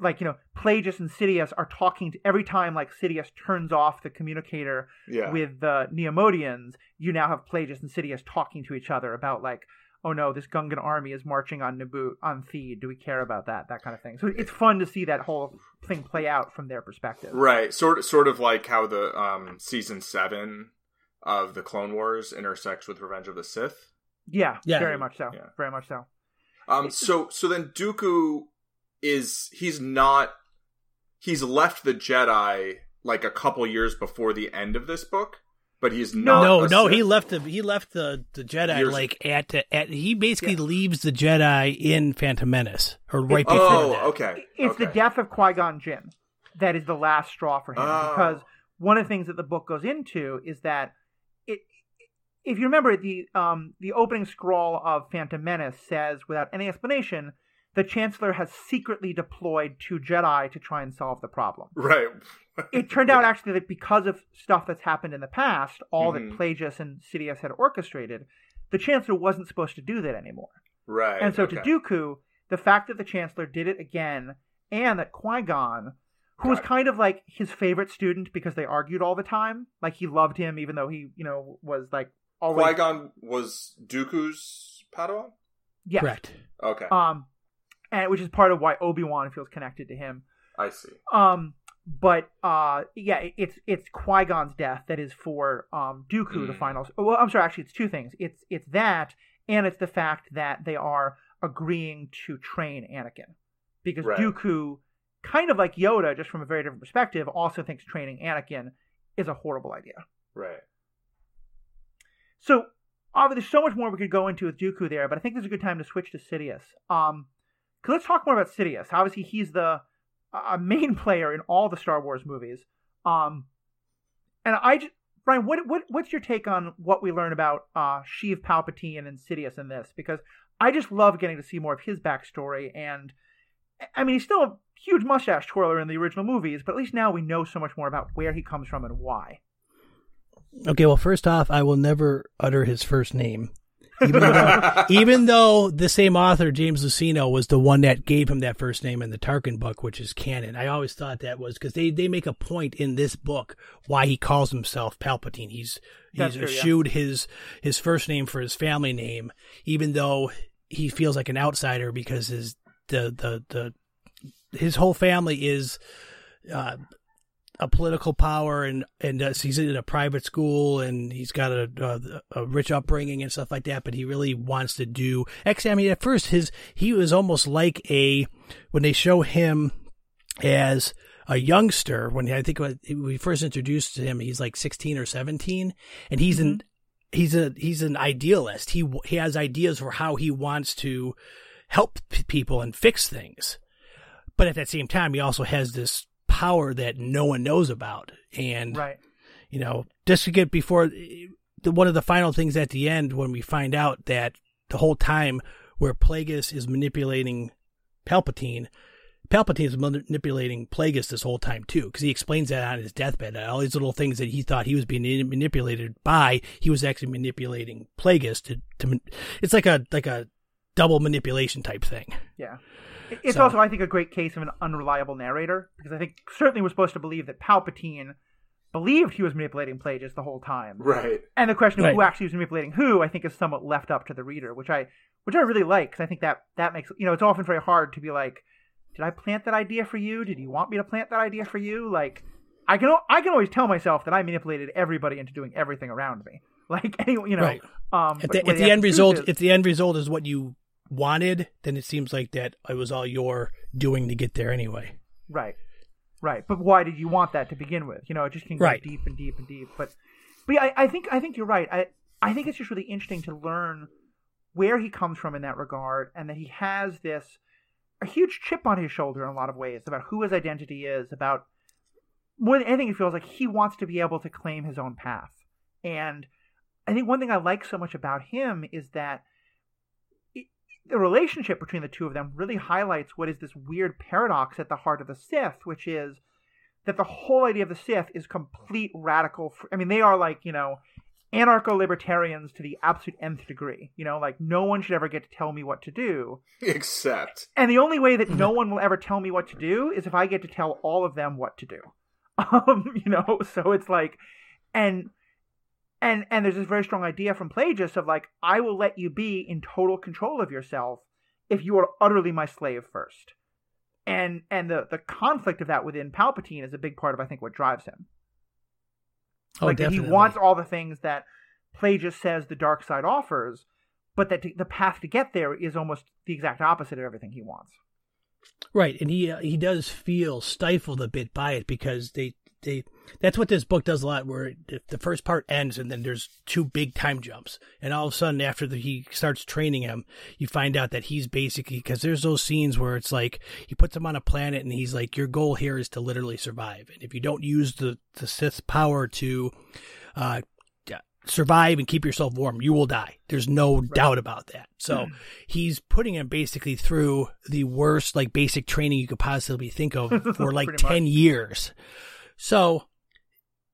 like you know Plagueis and Sidious are talking to every time like Sidious turns off the communicator yeah. with the Neimoidians, you now have Plagueis and Sidious talking to each other about like oh no, this Gungan army is marching on Naboo on Theed. Do we care about that? That kind of thing. So it's fun to see that whole thing play out from their perspective. Right, sort sort of like how the um season seven of the Clone Wars intersects with Revenge of the Sith. Yeah, Yeah. very much so. Yeah. Very much so. Um, so so then Dooku is he's not he's left the Jedi like a couple years before the end of this book, but he's not. no, a no, Sith. he left the he left the the Jedi Years- like at at he basically leaves the Jedi in Phantom Menace or right before Oh, that. okay. It's the death of Qui Gon Jinn that is the last straw for him Oh. because one of the things that the book goes into is that it. If you remember, the um, the opening scroll of Phantom Menace says, without any explanation, the Chancellor has secretly deployed two Jedi to try and solve the problem. Right. *laughs* It turned out actually that because of stuff that's happened in the past, all Mhm. that Plagueis and Sidious had orchestrated, the Chancellor wasn't supposed to do that anymore. Right. And so okay. to Dooku, the fact that the Chancellor did it again, and that Qui Gon, who was it. kind of like his favorite student because they argued all the time, like he loved him even though he, you know, was like always Qui Gon was Dooku's Padawan. yes. Correct. Okay, Um, and which is part of why Obi Wan feels connected to him. I see. Um, but uh, yeah, it's it's Qui Gon's death that is for um Dooku the final. Well, I'm sorry, actually, it's two things. It's it's that, and it's the fact that they are agreeing to train Anakin, because Right. Dooku, kind of like Yoda, just from a very different perspective, also thinks training Anakin is a horrible idea. Right. So, obviously, there's so much more we could go into with Dooku there, but I think this is a good time to switch to Sidious. Um, 'cause let's talk more about Sidious. Obviously, he's the a main *laughs* player in all the Star Wars movies. Um, and I just, Brian, what what what's your take on what we learn about uh, Sheev Palpatine and Sidious in this? Because I just love getting to see more of his backstory, and I mean, he's still a huge mustache twirler in the original movies, but at least now we know so much more about where he comes from and why. Okay, well, first off, I will never utter his first name. Even though, *laughs* even though the same author, James Luceno, was the one that gave him that first name in the Tarkin book, which is canon. I always thought that was because they, they make a point in this book why he calls himself Palpatine. He's That's he's true, yeah. his his first name for his family name, even though he feels like an outsider because his the the the his whole family is uh, a political power and and uh, he's in a private school and he's got a, a a rich upbringing and stuff like that but he really wants to do actually i mean at first his he was almost like a when they show him as a youngster when i think when we first introduced to him he's like 16 or 17 and he's an he's a he's an idealist. He he has ideas for how he wants to help p- people and fix things. But at that same time he also has this power that no one knows about and Right. you know just to get before the one of the final things at the end when we find out that the whole time where Plagueis is manipulating Palpatine Palpatine is manipulating Plagueis this whole time too because he explains that on his deathbed all these little things that he thought he was being manipulated by he was actually manipulating Plagueis to to it's like a like a double manipulation type thing Yeah. It- It's So- also, I think, a great case of an unreliable narrator because I think certainly we're supposed to believe that Palpatine believed he was manipulating Plagueis the whole time, Right. and the question of Right. who actually was manipulating who, I think, is somewhat left up to the reader, which I which I really like because I think that that makes you know it's often very hard to be like, did I plant that idea for you? Did you want me to plant that idea for you? Like, I can I can always tell myself that I manipulated everybody into doing everything around me. *laughs* Like, any you know, Right. um, if the, where the end result is- if the end result is what you wanted then it seems like that it was all your doing to get there anyway Right. Right. But why did you want that to begin with? You know, it just can go Right. deep and deep and deep. But but yeah, I, I think I think you're right. I I think it's just really interesting to learn where he comes from in that regard and that he has this a huge chip on his shoulder in a lot of ways about who his identity is, about more than anything it feels like he wants to be able to claim his own path. And I think one thing I like so much about him is that the relationship between the two of them really highlights what is this weird paradox at the heart of the Sith, which is that the whole idea of the Sith is complete radical. Fr- I mean, they are like you know anarcho-libertarians to the absolute nth degree. You know, like no one should ever get to tell me what to do. Except. And the only way that *laughs* no one will ever tell me what to do is if I get to tell all of them what to do. *laughs* Um, you know, so it's like, and and and there's this very strong idea from Plagueis of like, I will let you be in total control of yourself if you are utterly my slave first. And and the the conflict of that within Palpatine is a big part of I think what drives him. oh like definitely he wants all the things that Plagueis says the dark side offers, but that the path to get there is almost the exact opposite of everything he wants. right and he uh, he does feel stifled a bit by it because they they that's what this book does a lot where the first part ends and then there's two big time jumps. And all of a sudden after the, he starts training him you find out that he's basically because there's those scenes where it's like he puts him on a planet and he's like your goal here is to literally survive. And if you don't use the the Sith power to uh survive and keep yourself warm you will die. There's no doubt about that. So he's putting him basically through the worst like basic training you could possibly think of *laughs* for like Pretty much. 10 years so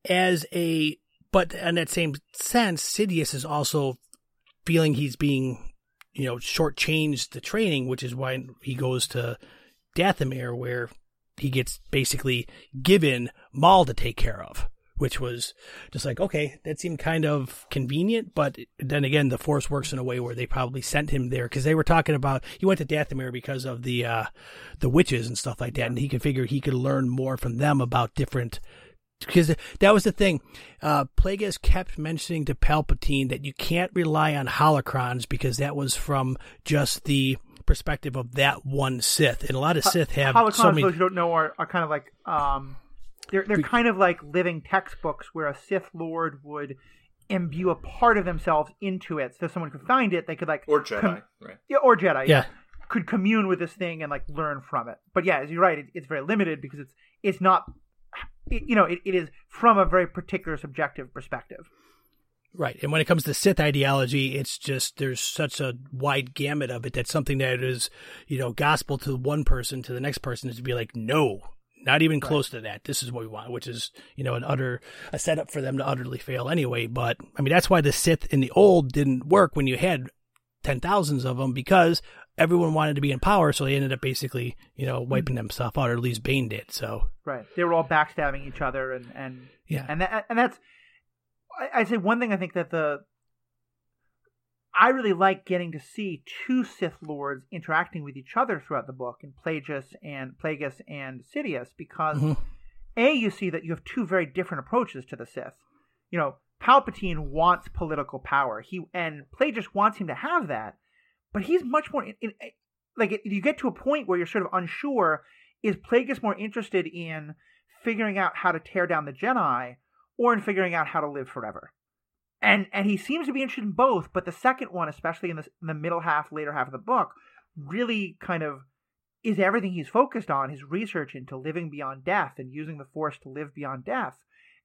as a but in that same sense sidious is also feeling he's being, you know, shortchanged the training, which is why he goes to Dathomir, where he gets basically given Maul to take care of, which was just like, okay, that seemed kind of convenient. But then again, the Force works in a way where they probably sent him there because they were talking about he went to Dathomir because of the uh, the witches and stuff like that, and he could figure he could learn more from them about different. Because that was the thing, uh, Plagueis kept mentioning to Palpatine that you can't rely on holocrons because that was from just the perspective of that one Sith, and a lot of Sith have holocrons. so many. Those you don't know are, are kind of like um, they're they're kind of like living textbooks where a Sith Lord would imbue a part of themselves into it, so if someone could find it. They could like or Jedi, com- right? yeah, or Jedi, Yeah. could commune with this thing and like learn from it. But yeah, as you're right, it, it's very limited because it's it's not. It, you know, it, it is from a very particular subjective perspective. Right. And when it comes to Sith ideology, it's just there's such a wide gamut of it that something that is, you know, gospel to one person to the next person is to be like, no, not even close to that. This is what we want, which is, you know, an utter a setup for them to utterly fail anyway. But I mean, that's why the Sith in the old didn't work when you had ten thousands of them because everyone wanted to be in power, so they ended up basically, you know, mm-hmm. wiping themselves out, or at least Bane did. So Right. They were all backstabbing each other, and and Yeah. and that and that's. I, I'd say one thing I think that the. I really like getting to see two Sith lords interacting with each other throughout the book, in Plagueis and Plagueis and Sidious, because Mhm. a you see that you have two very different approaches to the Sith. You know, Palpatine wants political power. He and Plagueis wants him to have that, but he's much more in, in, like it, you get to a point where you're sort of unsure is Plagueis more interested in figuring out how to tear down the Jedi or in figuring out how to live forever? And and he seems to be interested in both, but the second one, especially in the, in the middle half, later half of the book, really kind of is everything he's focused on, his research into living beyond death and using the Force to live beyond death.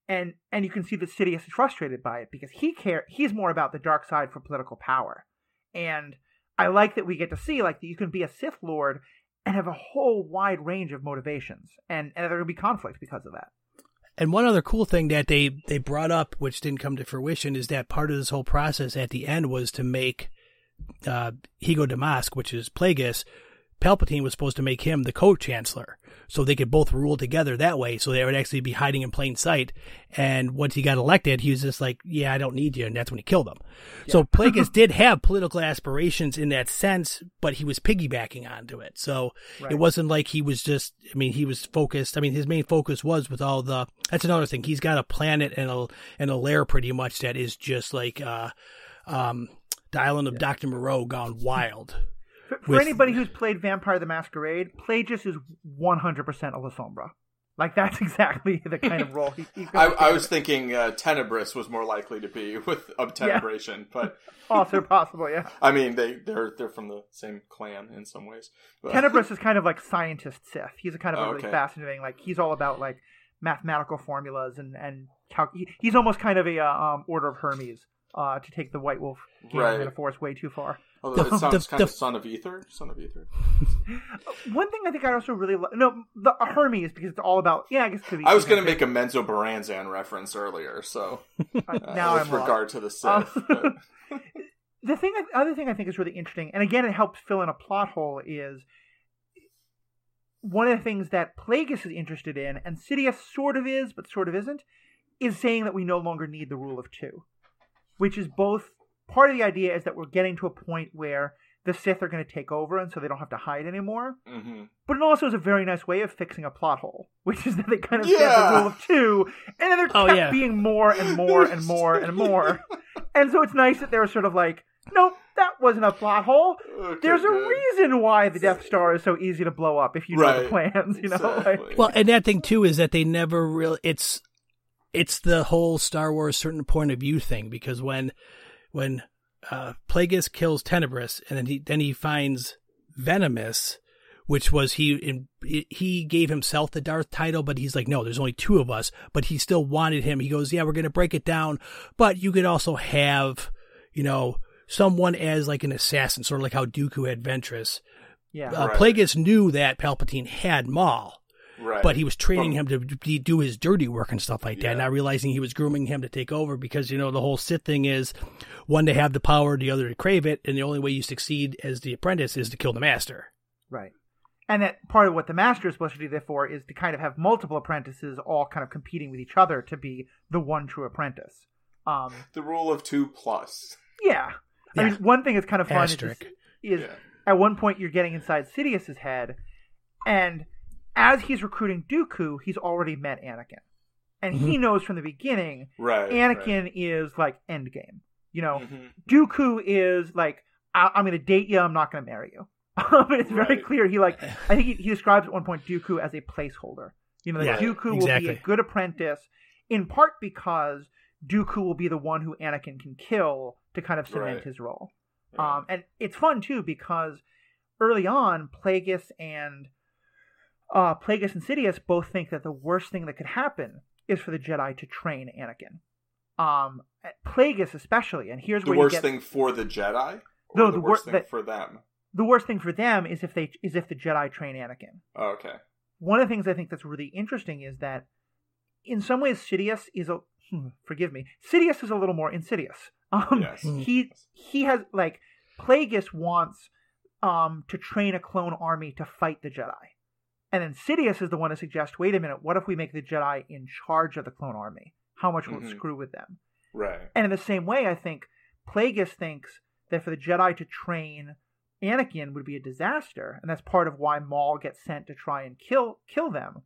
And and you can see that Sidious is frustrated by it because he care he's more about the dark side for political power. And I like that we get to see like that you can be a Sith Lord and have a whole wide range of motivations, and and there will be conflict because of that. And one other cool thing that they, they brought up, which didn't come to fruition, is that part of this whole process at the end was to make uh, Hego Damask, which is Plagueis, Palpatine was supposed to make him the co-chancellor, so they could both rule together that way. So they would actually be hiding in plain sight. And once he got elected, he was just like, "Yeah, I don't need you," and that's when he killed him. So *laughs* Plagueis did have political aspirations in that sense, but he was piggybacking onto it. So Right. it wasn't like he was just. I mean, he was focused. I mean, his main focus was with all the. That's another thing. He's got a planet and a and a lair pretty much that is just like uh, um, the island of Doctor Moreau gone wild. For, for With- anybody who's played Vampire the Masquerade, Plagueis is 100% a Lasombra. Like, that's *laughs* exactly the kind of role he, he I, I was thinking uh, Tenebrous was more likely to be *laughs* with Obtenebration, but *laughs* Also possible, yeah. I mean they they're they're from the same clan in some ways. But- Tenebrous is kind of like scientist Sith. He's a kind of a Oh, really okay. fascinating, like, he's all about, like, mathematical formulas and, and cal- he, he's almost kind of a uh, um, Order of Hermes. Uh, to take the White Wolf game Right. metaphors way too far. Although The- it sounds the- kind the- of son of ether, son of ether. *laughs* One thing I think I also really love, no the Hermes because it's all about yeah I guess it could be I was going to make a Menzoberranzan reference earlier, so *laughs* uh, *laughs* now with I'm lost. regard to the Sith. Um, but- the thing, other thing I think is really interesting, and again, it helps fill in a plot hole. Is one of the things that Plagueis is interested in, and Sidious sort of is, but sort of isn't, is saying that we no longer need the rule of two, which is both part of the idea is that we're getting to a point where the Sith are going to take over, and so they don't have to hide anymore. Mhm. But it also is a very nice way of fixing a plot hole, which is that they kind of said the rule of two, and then there Oh, kept yeah. being more and more and *laughs* more and more. And so it's nice that they were sort of like, nope, that wasn't a plot hole. Okay, There's a good. reason why the Death Star is so easy to blow up if you know the plans, you know? Exactly. Like, Well, and that thing too is that they never really. It's it's the whole Star Wars certain point of view thing because when when uh, Plagueis kills Tenebrous and then he then he finds Venamis, which was he in, he gave himself the Darth title, but he's like, no, there's only two of us, but he still wanted him. He goes, yeah, we're gonna break it down, but you could also have, you know, someone as like an assassin, sort of like how Dooku had Ventress. yeah. Uh, Right. Plagueis knew that Palpatine had Maul. Right. but he was training Well- him to do his dirty work and stuff like that, Yeah. not realizing he was grooming him to take over because, you know, the whole Sith thing is one to have the power, the other to crave it, and the only way you succeed as the apprentice is to kill the master. Right. And that part of what the master is supposed to do, therefore, is to kind of have multiple apprentices all kind of competing with each other to be the one true apprentice. Um, the rule of two plus. yeah. I Yeah. mean, one thing that's kind of fun is, is Yeah. at one point you're getting inside Sidious's head, and as he's recruiting Dooku, he's already met Anakin. And he knows from the beginning Right. Anakin is like endgame. You know, Right. Mhm. Dooku is like, I- I'm going to date you. I'm not going to marry you. *laughs* Um, it's very Right. clear. He like, *laughs* I think he, he describes at one point Dooku as a placeholder. You know, that Yeah, Dooku will be a good apprentice, in part because Dooku will be the one who Anakin can kill to kind of cement Right. his role. Yeah. Um, and it's fun too because early on, Plagueis and uh, Plagueis and Sidious both think that the worst thing that could happen is for the Jedi to train Anakin. Um, Plagueis especially, and here's the where worst you get thing for the Jedi. No, the the wor- worst thing that- for them. the worst thing for them is if they is if the Jedi train Anakin. Oh, okay. One of the things I think that's really interesting is that in some ways Sidious is a hmm, forgive me Sidious is a little more insidious. *laughs* Um, Yes. he he has like Plagueis wants um to train a clone army to fight the Jedi. And then Sidious is the one to suggest, wait a minute, what if we make the Jedi in charge of the clone army? How much will it Mhm. screw with them? Right. And in the same way, I think Plagueis thinks that for the Jedi to train Anakin would be a disaster, and that's part of why Maul gets sent to try and kill kill them.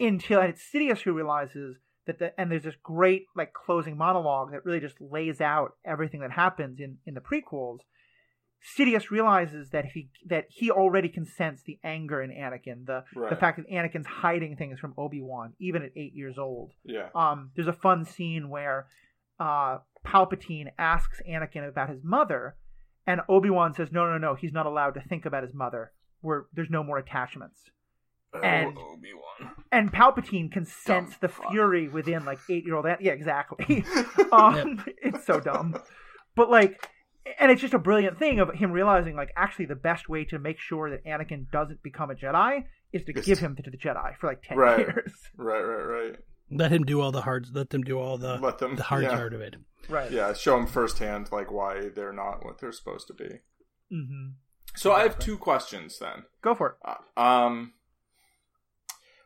Until and it's Sidious who realizes that the and there's this great like closing monologue that really just lays out everything that happens in in the prequels. Sidious realizes that he that he already can sense the anger in Anakin, the the fact that Anakin's hiding things from Obi Wan even at eight years old Yeah. um, there's a fun scene where uh, Palpatine asks Anakin about his mother, and Obi Wan says, "No, no, no, he's not allowed to think about his mother. Where there's no more attachments." And- oh, Obi Wan. And Palpatine can sense Dumb the fuck. fury within like eight year old. Yeah, exactly. *laughs* um, It's so dumb, but like, and it's just a brilliant thing of him realizing like actually the best way to make sure that Anakin doesn't become a Jedi is to Is give him to the Jedi for like ten Right. years. *laughs* Right. Right. Right. Let him do all the hard. Let them do all the Let them- the hard yeah. part of it. Right. Yeah. Show them firsthand like why they're not what they're supposed to be. hmm So I have two questions then. Go for it. Uh, um,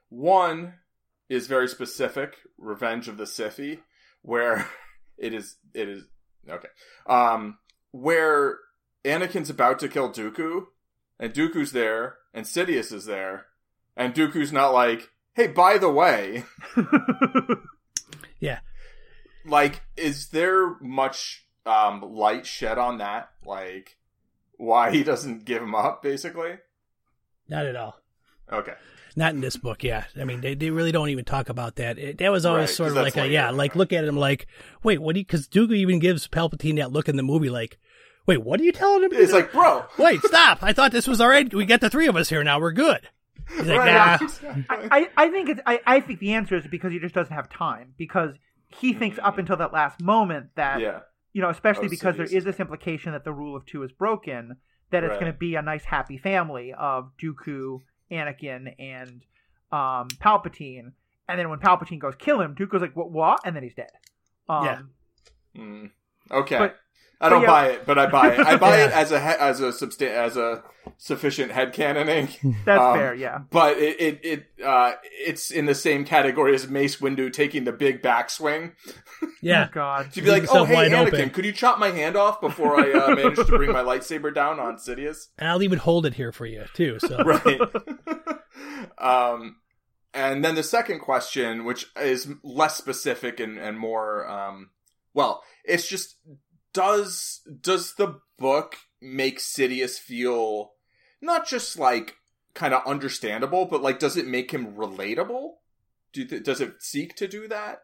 one is very specific, Revenge of the Sithy, where *laughs* it is it is okay. Um, where Anakin's about to kill Dooku, and Dooku's there, and Sidious is there, and Dooku's not like, hey, by the way, *laughs* Yeah. like, is there much um light shed on that? Like, why he doesn't give him up, basically? Not at all. Okay. Not in this book, yeah. I mean, they, they really don't even talk about that. It, that was always Right, sort 'cause of like, a, yeah, like look at him like, wait, what do you, because Dooku even gives Palpatine that look in the movie like, wait, what are you telling him? to It's like, bro, *laughs* wait, stop. I thought this was all right. We got the three of us here now. We're good. He's like, Right. nah. I, I I think it's I, I think the answer is because he just doesn't have time because he thinks up until that last moment that yeah. you know especially Oh, because there Sidious. this implication that the rule of two is broken that it's Right. going to be a nice happy family of Dooku, Anakin, and um, Palpatine, and then when Palpatine goes kill him, Dooku's like what what, and then he's dead. Um, Yeah. Mm. Okay. But- I don't yeah. buy it, but I buy it. I *laughs* buy it as a he- as a substan- as a sufficient headcanoning. *laughs* That's Um, fair. Yeah. But it it, it uh it's in the same category as Mace Windu taking the big backswing. *laughs* Yeah. Oh, God. To be like, oh hey wide Anakin, open." could you chop my hand off before I uh, manage to bring my lightsaber down on Sidious? And I'll even hold it here for you too. So right. um, and then the second question, which is less specific and, and more, um, well, it's just does does the book make Sidious feel not just like kind of understandable, but like does it make him relatable? Do th- does it seek to do that?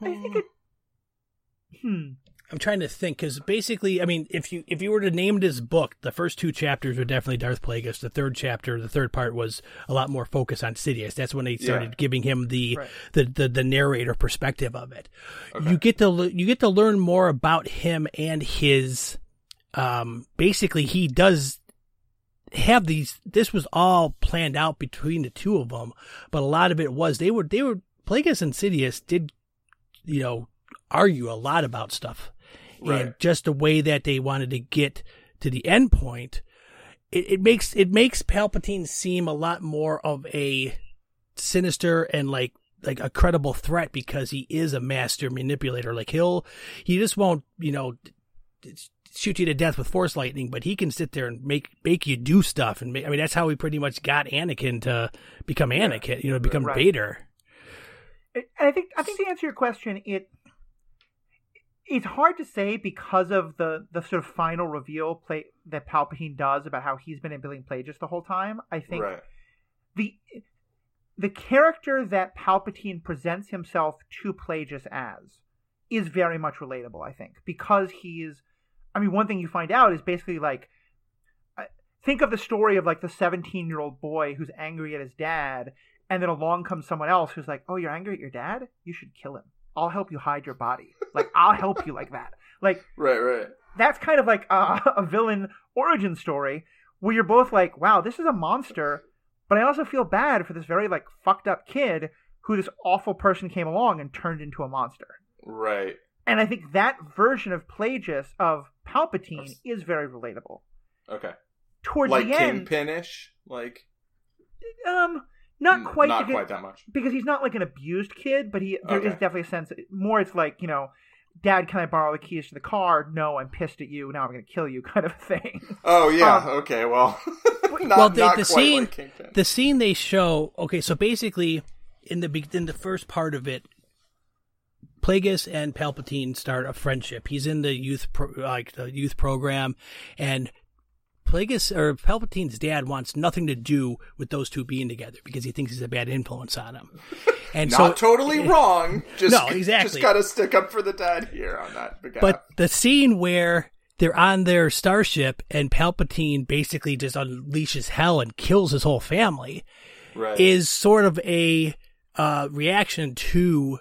I think it. Hmm. I'm trying to think because basically, I mean, if you if you were to name this book, the first two chapters were definitely Darth Plagueis. The third chapter, the third part, was a lot more focus on Sidious. That's when they started Yeah. giving him the, Right. the the the narrator perspective of it. Okay. You get to you get to learn more about him and his. Um, basically, he does have these. This was all planned out between the two of them, but a lot of it was they were they were Plagueis and Sidious did, you know, argue a lot about stuff, right. and just the way that they wanted to get to the end point. It, it makes it makes Palpatine seem a lot more of a sinister and like like a credible threat because he is a master manipulator. Like he'll he just won't you know shoot you to death with force lightning, but he can sit there and make make you do stuff. And make, I mean, that's how he pretty much got Anakin to become Anakin. You know, become right. Vader. I think I think to answer your question, it it's hard to say because of the the sort of final reveal play that Palpatine does about how he's been manipulating Plagueis the whole time. I think right. the the character that Palpatine presents himself to Plagueis as is very much relatable. I think because he's I mean, one thing you find out is basically like, think of the story of like the 17 year old boy who's angry at his dad, and then along comes someone else who's like, oh, you're angry at your dad? You should kill him. I'll help you hide your body. Like, I'll help you like that. Like, *laughs* right, right. That's kind of like a, *laughs* a villain origin story where you're both like, wow, this is a monster, but I also feel bad for this very like fucked up kid who this awful person came along and turned into a monster. Right. And I think that version of Plagueis of Palpatine is very relatable. Okay. Towards like the end, Kingpinish, like um, not quite, not because, quite that much, because he's not like an abused kid, but he there okay. is definitely a sense. More, it's like you know, Dad, can I borrow the keys to the car? No, I'm pissed at you. Now I'm going to kill you, *laughs* kind of thing. Oh yeah, um, okay, well, *laughs* not, well, the, the scene, like the scene they show. Okay, so basically, in the in the first part of it, Plagueis and Palpatine start a friendship. He's in the youth pro, like the youth program, and Plagueis or Palpatine's dad wants nothing to do with those two being together because he thinks he's a bad influence on him. *laughs* And not so, totally *laughs* wrong. Just no, exactly. Just gotta stick up for the dad here on that. Behalf. But the scene where they're on their starship and Palpatine basically just unleashes hell and kills his whole family right. is sort of a uh, reaction to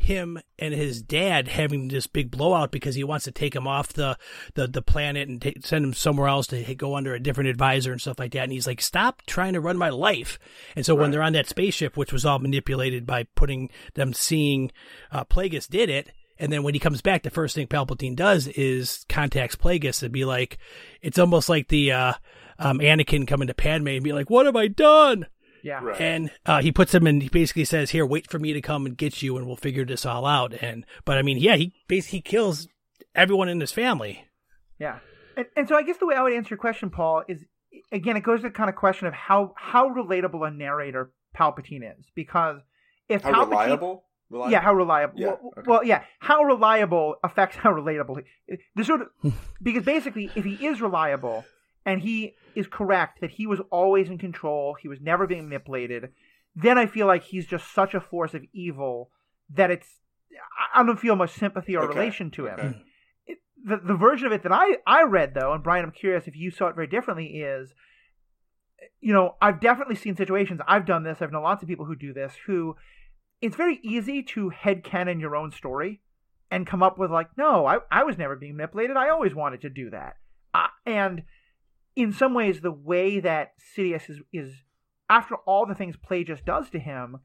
him and his dad having this big blowout because he wants to take him off the the, the planet and take, send him somewhere else to go under a different advisor and stuff like that. And he's like, "Stop trying to run my life." And so right. when they're on that spaceship, which was all manipulated by putting them seeing uh, Plagueis did it. And then when he comes back, the first thing Palpatine does is contacts Plagueis and be like, it's almost like the uh, um, Anakin coming to Padme and be like, "What have I done?" Yeah. Right. And uh, he puts him and he basically says, "Here, wait for me to come and get you, and we'll figure this all out." And but I mean, yeah, he basically kills everyone in his family. Yeah. And, and so I guess the way I would answer your question, Paul, is again, it goes to the kind of question of how how relatable a narrator Palpatine is, because if how Palpatine, reliable. Reliable? Yeah, how reliable. Yeah, well, okay. well, yeah, how reliable affects *laughs* how relatable. The sort of because basically, if he is reliable, and he is correct that he was always in control, he was never being manipulated, then I feel like he's just such a force of evil that it's I don't feel much sympathy or okay. relation to him. Okay. It, the the version of it that I I read though, and Brian, I'm curious if you saw it very differently, is you know I've definitely seen situations. I've done this. I've known lots of people who do this. Who it's very easy to headcanon your own story and come up with like, no, I I was never being manipulated. I always wanted to do that, uh, and in some ways, the way that Sidious is, is after all the things Plagueis does to him,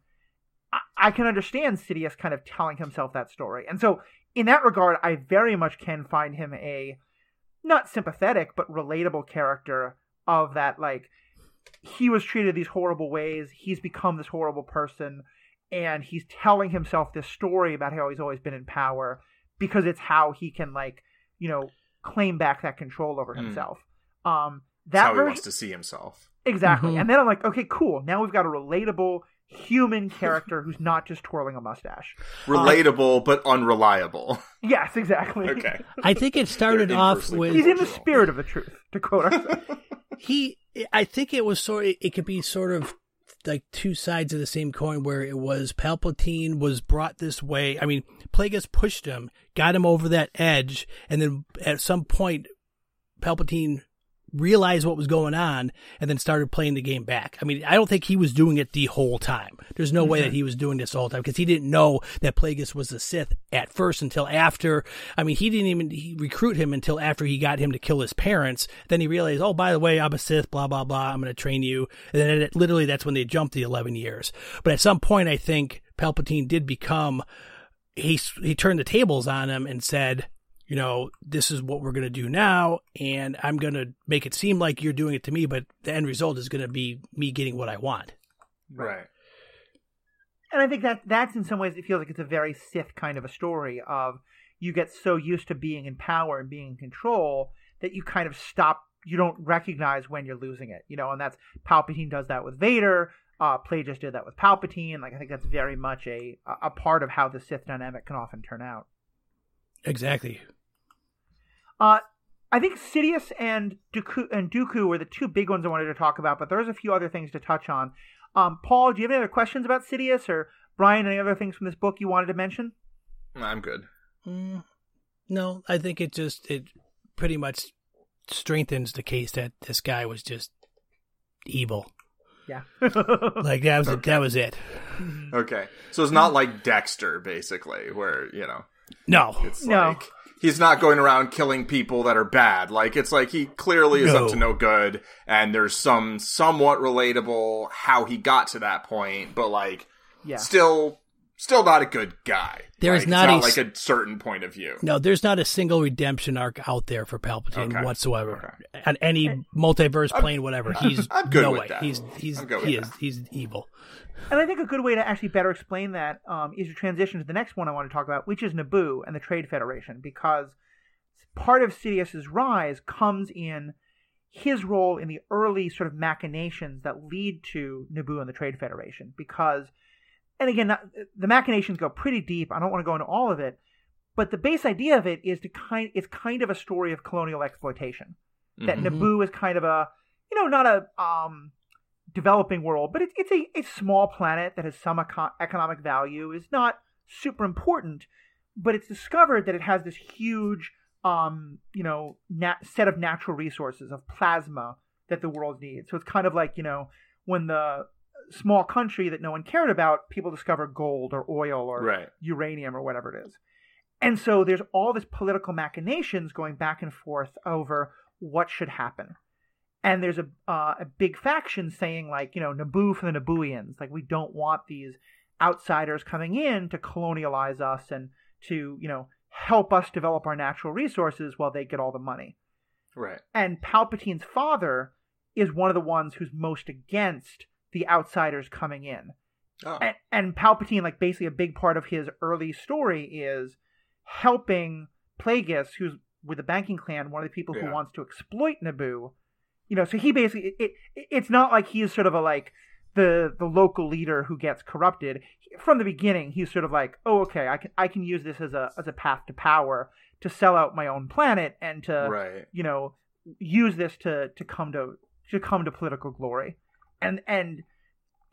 I, I can understand Sidious kind of telling himself that story. And so, in that regard, I very much can find him a not sympathetic but relatable character of that like he was treated these horrible ways he's become this horrible person and he's telling himself this story about how he's always been in power because it's how he can like you know claim back that control over hmm. himself um, that That's how version, he wants to see himself. Exactly. Mm-hmm. And then I'm like, okay, cool. Now we've got a relatable human character who's not just twirling a mustache. *laughs* Relatable um, but unreliable. *laughs* Yes, exactly. Okay. I think it started off with He's in the spirit of the truth, to quote *laughs* he I think it was sort of, it could be sort of like two sides of the same coin where it was Palpatine was brought this way. I mean, Plagueis pushed him, got him over that edge, and then at some point Palpatine realized what was going on and then started playing the game back. I mean, I don't think he was doing it the whole time. There's no mm-hmm. way that he was doing this all the whole time because he didn't know that Plagueis was the Sith at first until after. I mean, he didn't even he recruit him until after he got him to kill his parents. Then he realized, oh, by the way, I'm a Sith, blah, blah, blah. I'm going to train you. And then it, literally that's when they jumped the 11 years. But at some point, I think Palpatine did become, he, he turned the tables on him and said, you know, this is what we're going to do now, and I'm going to make it seem like you're doing it to me, but the end result is going to be me getting what I want. Right. And I think that that's in some ways it feels like it's a very Sith kind of a story of you get so used to being in power and being in control that you kind of stop. You don't recognize when you're losing it, you know, and that's Palpatine does that with Vader. Uh, Plagueis did that with Palpatine. Like I think that's very much a a part of how the Sith dynamic can often turn out. Exactly. Uh, I think Sidious and Dooku, and Dooku were the two big ones I wanted to talk about, but there's a few other things to touch on. Um, Paul, do you have any other questions about Sidious or Brian? Any other things from this book you wanted to mention? I'm good. Mm, no, I think it just it pretty much strengthens the case that this guy was just evil. Yeah, *laughs* like that was okay. that was it. Okay, so it's not like Dexter, basically, where you know. No, it's no. like he's not going around killing people that are bad. Like it's like he clearly is no. up to no good, and there's some somewhat relatable how he got to that point, but like yeah. still still not a good guy. There is not, not a, like a certain point of view. No, there's not a single redemption arc out there for Palpatine okay. whatsoever. Okay. At any multiverse plane, whatever. He's I'm good no with way. That. He's he's he is that. he's evil. And I think a good way to actually better explain that um, is to transition to the next one I want to talk about, which is Naboo and the Trade Federation, because part of Sidious's rise comes in his role in the early sort of machinations that lead to Naboo and the Trade Federation. Because, and again, the machinations go pretty deep. I don't want to go into all of it, but the base idea of it is to kind, it's kind of a story of colonial exploitation. That mm-hmm. Naboo is kind of a, you know, not a um, developing world, but it's it's a, a small planet that has some eco- economic value. is not super important, but it's discovered that it has this huge, um, you know, nat- set of natural resources of plasma that the world needs. So it's kind of like you know when the small country that no one cared about, people discover gold or oil or right. uranium or whatever it is. And so there's all this political machinations going back and forth over what should happen and there's a uh, a big faction saying like you know Naboo for the Nabooians, like we don't want these outsiders coming in to colonialize us and to you know help us develop our natural resources while they get all the money. Right. And Palpatine's father is one of the ones who's most against the outsiders coming in. Oh. And, and Palpatine, like basically a big part of his early story is helping Plagueis, who's with the banking clan, one of the people yeah. who wants to exploit Naboo you know, so he basically it, it, it's not like he's sort of a like the the local leader who gets corrupted from the beginning. He's sort of like, oh, okay, I can I can use this as a as a path to power to sell out my own planet and to right. you know use this to to come to to come to political glory. And and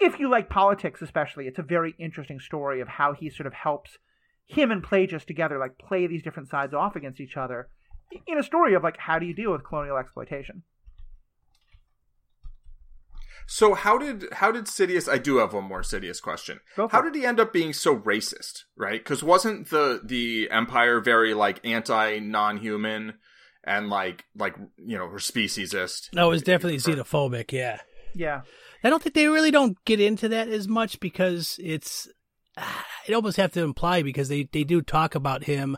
if you like politics, especially, it's a very interesting story of how he sort of helps him and Plagueis together, like play these different sides off against each other in a story of like how do you deal with colonial exploitation. So how did how did Sidious? I do have one more Sidious question. How did he end up being so racist? Right? Because wasn't the the Empire very like anti non human and like like you know speciesist? No, it was definitely xenophobic. Yeah. Yeah. I don't think they really don't get into that as much because it's *sighs* it almost have to imply because they, they do talk about him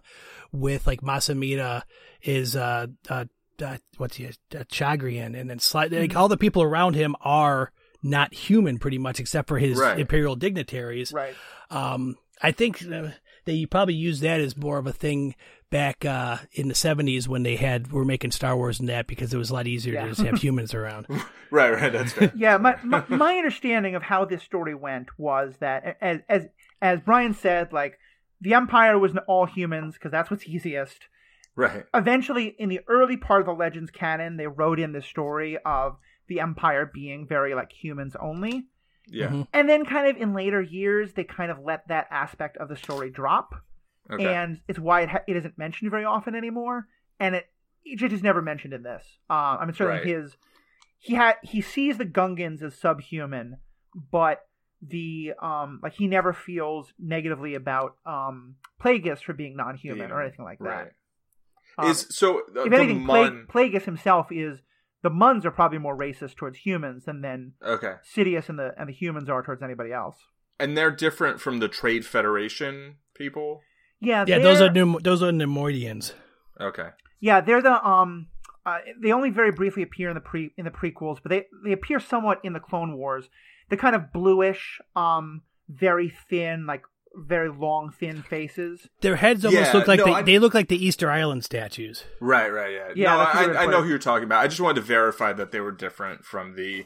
with like Mas Amedda is uh, uh uh, what's he, uh, Chagrian, and then like mm-hmm. all the people around him are not human, pretty much, except for his right. imperial dignitaries. Right. Um, I think uh, they probably use that as more of a thing back uh, in the seventies when they had were making Star Wars and that because it was a lot easier yeah. to just have *laughs* humans around. *laughs* right, right, that's fair. *laughs* yeah, my, my, my understanding of how this story went was that as as as Brian said, like the Empire was all humans because that's what's easiest. Right. Eventually, in the early part of the Legends canon, they wrote in the story of the Empire being very like humans only. Yeah. Mm-hmm. And then, kind of in later years, they kind of let that aspect of the story drop. Okay. And it's why it, ha- it isn't mentioned very often anymore. And it it just is never mentioned in this. Uh, I mean, certainly Right. his he had he sees the Gungans as subhuman, but the um like he never feels negatively about um Plagueis for being non-human or anything like that. Right. Um, Is so uh, if the anything, Pla- Muun. Plagueis himself is the Muuns are probably more racist towards humans than than Okay, Sidious and the and the humans are towards anybody else. and they're different from the Trade Federation people. Yeah, Yeah, those they're- are Nemo- those are Neimoidians. Okay, Yeah, they're the um. Uh, they only very briefly appear in the pre in the prequels, but they they appear somewhat in the Clone Wars. They're kind of bluish, um, very thin, like very long, thin faces. Their heads almost Yeah, look like no, they, I- they look like the Easter Island statues. right, right, yeah. Yeah, no, that's a good way to I, I know who you're talking about. I just wanted to verify that they were different from the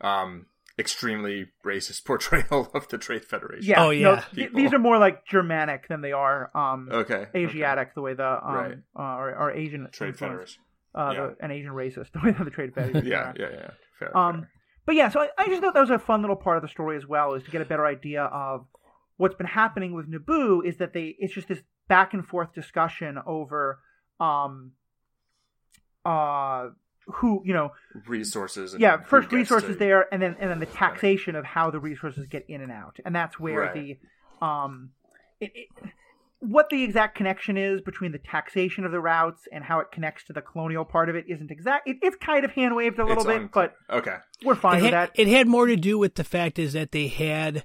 um extremely racist portrayal *laughs* of the Trade Federation. Yeah. Oh, no, yeah. th- these are more like Germanic than they are um Okay. Asiatic, the way the um Right. uh, or, or Asian Trade Federation. uh, yeah. the, an Asian racist, *laughs* the way that the Trade Federation. Yeah, are. yeah, yeah. Fair. Um, fair. but yeah, so I, I just thought that was a fun little part of the story as well, is to get a better idea of what's been happening with Naboo. Is that they it's just this back and forth discussion over, um, uh, who you know, resources. And yeah, first resources to- there, and then and then the taxation of how the resources get in and out, and that's where Right. the, um, it, it, what the exact connection is between the taxation of the routes and how it connects to the colonial part of it isn't exact. It, it's kind of hand waved a little It's bit, unclear. but okay. we're fine it, with had, that. it had more to do with the fact is that they had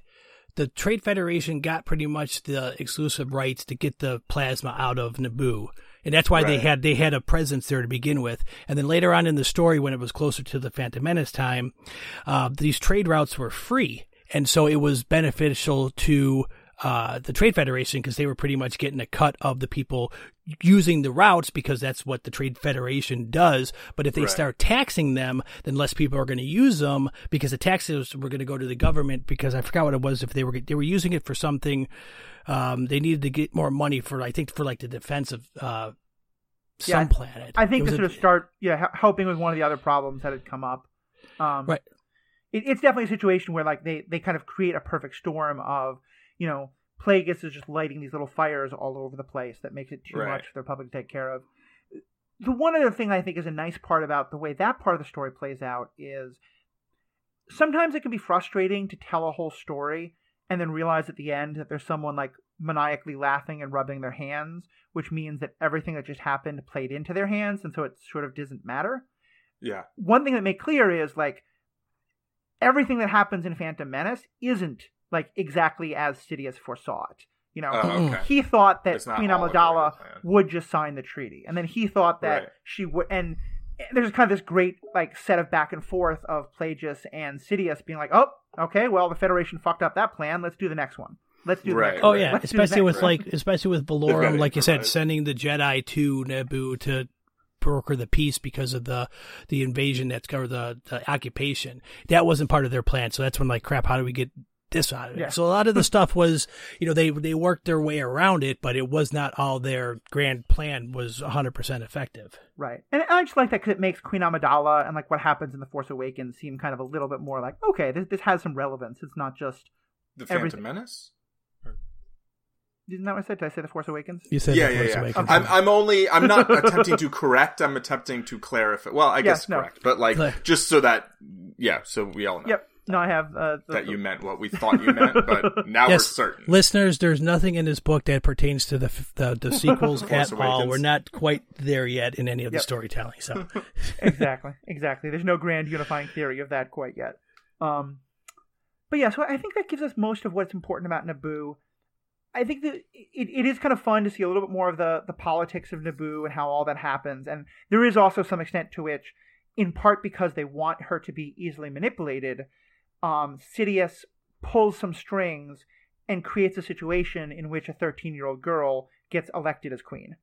the Trade Federation got pretty much the exclusive rights to get the plasma out of Naboo. And that's why they had they had a presence there to begin with. And then later on in the story, when it was closer to the Phantom Menace time, uh, these trade routes were free, and so it was beneficial to uh, the Trade Federation because they were pretty much getting a cut of the people using the routes because that's what the Trade Federation does. But if they Right. start taxing them, then less people are going to use them because the taxes were going to go to the government. Because I forgot what it was. If they were they were using it for something, um, they needed to get more money for I think for like the defense of uh, Yeah, some planet. I think to sort a- of start, yeah, helping with one of the other problems that had come up. Um, Right. It, it's definitely a situation where like they they kind of create a perfect storm of you know Plagueis is just lighting these little fires all over the place that makes it too Right. much for the public to take care of. The one other thing I think is a nice part about the way that part of the story plays out is sometimes it can be frustrating to tell a whole story and then realize at the end that there's someone like maniacally laughing and rubbing their hands, which means that everything that just happened played into their hands, and so it sort of doesn't matter. Yeah. One thing that made clear is like everything that happens in Phantom Menace isn't like exactly as Sidious foresaw it. You know, Oh, okay. he thought that Queen all Amidala would just sign the treaty, and then he thought that Right. she would. And eh, there's kind of this great like set of back and forth of Plagueis and Sidious being like, "Oh, okay, well the Federation fucked up that plan. Let's do the next one. Let's do the Right. next Oh one. yeah, Let's especially next with one." like especially with They've Valorum, like you said, improvise. sending the Jedi to Naboo to broker the peace because of the the invasion that's or the, the occupation. That wasn't part of their plan. So that's when like crap, how do we get this out of it? Yeah. So a lot of the *laughs* stuff was, you know, they they worked their way around it, but it was not all their grand plan was 100% effective. Right. And I just like that because it makes Queen Amidala and like what happens in The Force Awakens seem kind of a little bit more like, okay, this, this has some relevance. It's not just. The Everything- Phantom Menace. Isn't that what I said? Did I say The Force Awakens? You said yeah, The yeah, Force yeah. Awakens. I'm, I'm only. I'm not *laughs* attempting to correct. I'm attempting to clarify. Well, I guess Yes, no. correct, but like Cla- just so that yeah, so we all know Yep. No, I have. Uh, the, that you meant what we thought you meant, but *laughs* now Yes, we're certain. listeners, there's nothing in this book that pertains to the the, the *laughs* sequels Force at all. We're not quite there yet in any of the storytelling. So *laughs* exactly, exactly. There's no grand unifying theory of that quite yet. Um, but yeah, so I think that gives us most of what's important about Naboo. I think that it, it is kind of fun to see a little bit more of the, the politics of Naboo and how all that happens. And there is also some extent to which, in part because they want her to be easily manipulated, um, Sidious pulls some strings and creates a situation in which a 13 year old girl gets elected as queen.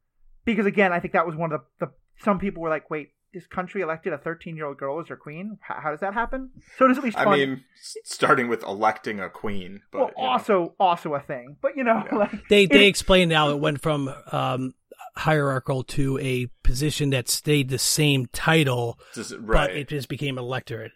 Because again, I think that was one of the, the some people were like, wait, this country elected a 13 year old girl as their queen? How, how does that happen? So it is at least Fun. I mean, starting with electing a queen, but well, you know. also also a thing, but you know, Yeah. like they they it- explained how it went from um, hierarchical to a position that stayed the same title, Just- but right? it just became electorate.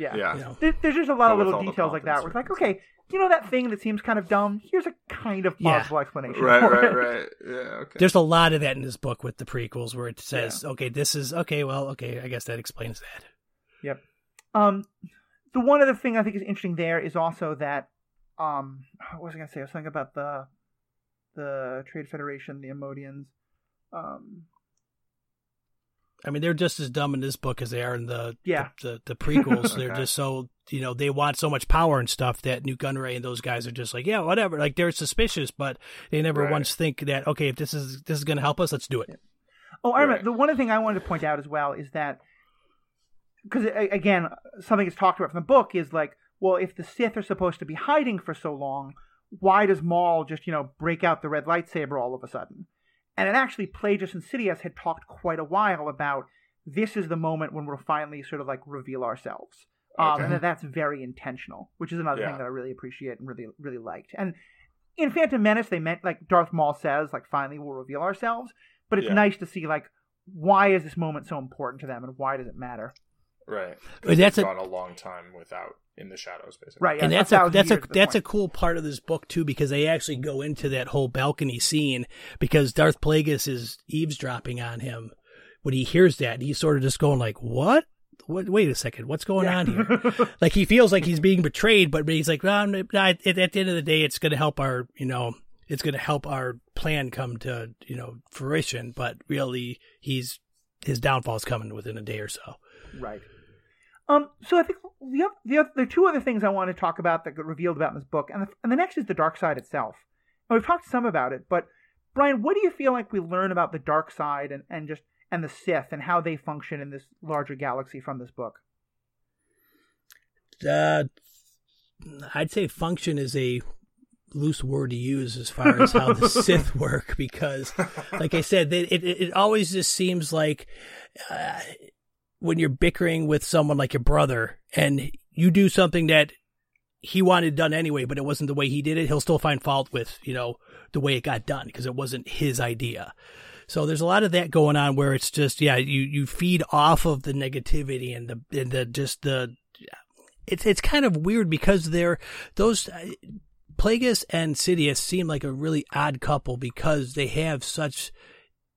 Yeah, yeah, You know. There- there's just a lot But of little details like that. Where it's like, okay, you know that thing that seems kind of dumb? Here's a kind of plausible yeah. explanation. Right, right, it. right. Yeah, okay. There's a lot of that in this book with the prequels where it says, yeah. okay, this is okay, well, okay, I guess that explains that. Yep. Um the one other thing I think is interesting there is also that um what was I gonna say? I was talking about the the Trade Federation, the Neimoidians. Um I mean, they're just as dumb in this book as they are in the yeah. the, the, the prequels. *laughs* okay. They're just so you know they want so much power and stuff that Nute Gunray and those guys are just like yeah whatever. Like they're suspicious, but they never right. once think that okay if this is this is going to help us, let's do it. Yeah. Oh, I remember the one thing I wanted to point out as well is that because again something that's talked about from the book is like well if the Sith are supposed to be hiding for so long, why does Maul just you know break out the red lightsaber all of a sudden? And it actually, Plagueis and Sidious had talked quite a while about this is the moment when we'll finally sort of like reveal ourselves. Um, okay. Um, and that's very intentional, which is another yeah. thing that I really appreciate and really, really liked. And in Phantom Menace, they meant, like Darth Maul says, like, finally we'll reveal ourselves. But it's yeah. nice to see, like, why is this moment so important to them and why does it matter? Right. That's a, gone a long time without in the shadows, basically. Right, yeah, and that's a, a that's a that's point. a cool part of this book too, because they actually go into that whole balcony scene because Darth Plagueis is eavesdropping on him when he hears that. He's sort of just going like, "What? What? Wait a second, what's going yeah. on here?" *laughs* like he feels like he's being betrayed, but he's like, well, at, at the end of the day, it's going to help our, you know, it's going to help our plan come to, you know, fruition. But really, he's his downfall is coming within a day or so. Right. Um, so I think the other, the other, there are two other things I want to talk about that got revealed about in this book, and the, and the next is the dark side itself. And we've talked some about it, but Brian, what do you feel like we learn about the dark side and, and just and the Sith and how they function in this larger galaxy from this book? Uh, I'd say function is a loose word to use as far as how the *laughs* Sith work because, like I said, it, it, it always just seems like uh, when you're bickering with someone like your brother and you do something that he wanted done anyway, but it wasn't the way he did it, he'll still find fault with, you know, the way it got done because it wasn't his idea. So there's a lot of that going on where it's just, yeah, you, you feed off of the negativity and the, and the, just the, it's, it's kind of weird because they're, those, uh, Plagueis and Sidious seem like a really odd couple because they have such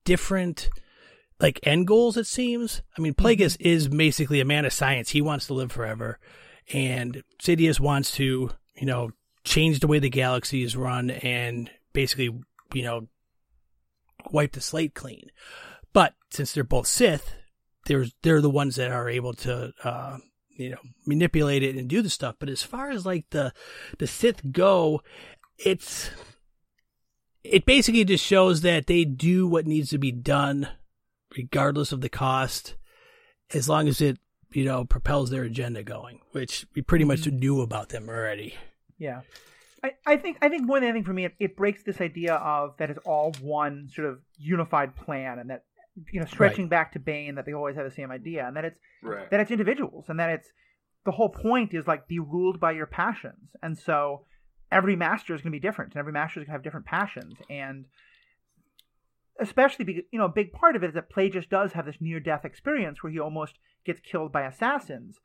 different, like end goals. It seems. I mean, Plagueis mm-hmm. is basically a man of science. He wants to live forever, and Sidious wants to, you know, change the way the galaxy is run and basically, you know, wipe the slate clean. But since they're both Sith, they're they're the ones that are able to, uh, you know, manipulate it and do the stuff. But as far as like the the Sith go, it's it basically just shows that they do what needs to be done regardless of the cost, as long as it, you know, propels their agenda going, which we pretty much mm-hmm. knew about them already. Yeah. I, I think I think more than anything for me, it, it breaks this idea of that it's all one sort of unified plan, and that you know stretching right. back to Bane that they always have the same idea, and that it's right. that it's individuals, and that it's the whole point is like be ruled by your passions, and so every master is going to be different, and every master is going to have different passions, and especially because you know a big part of it is that Plagueis does have this near death experience where he almost gets killed by assassins,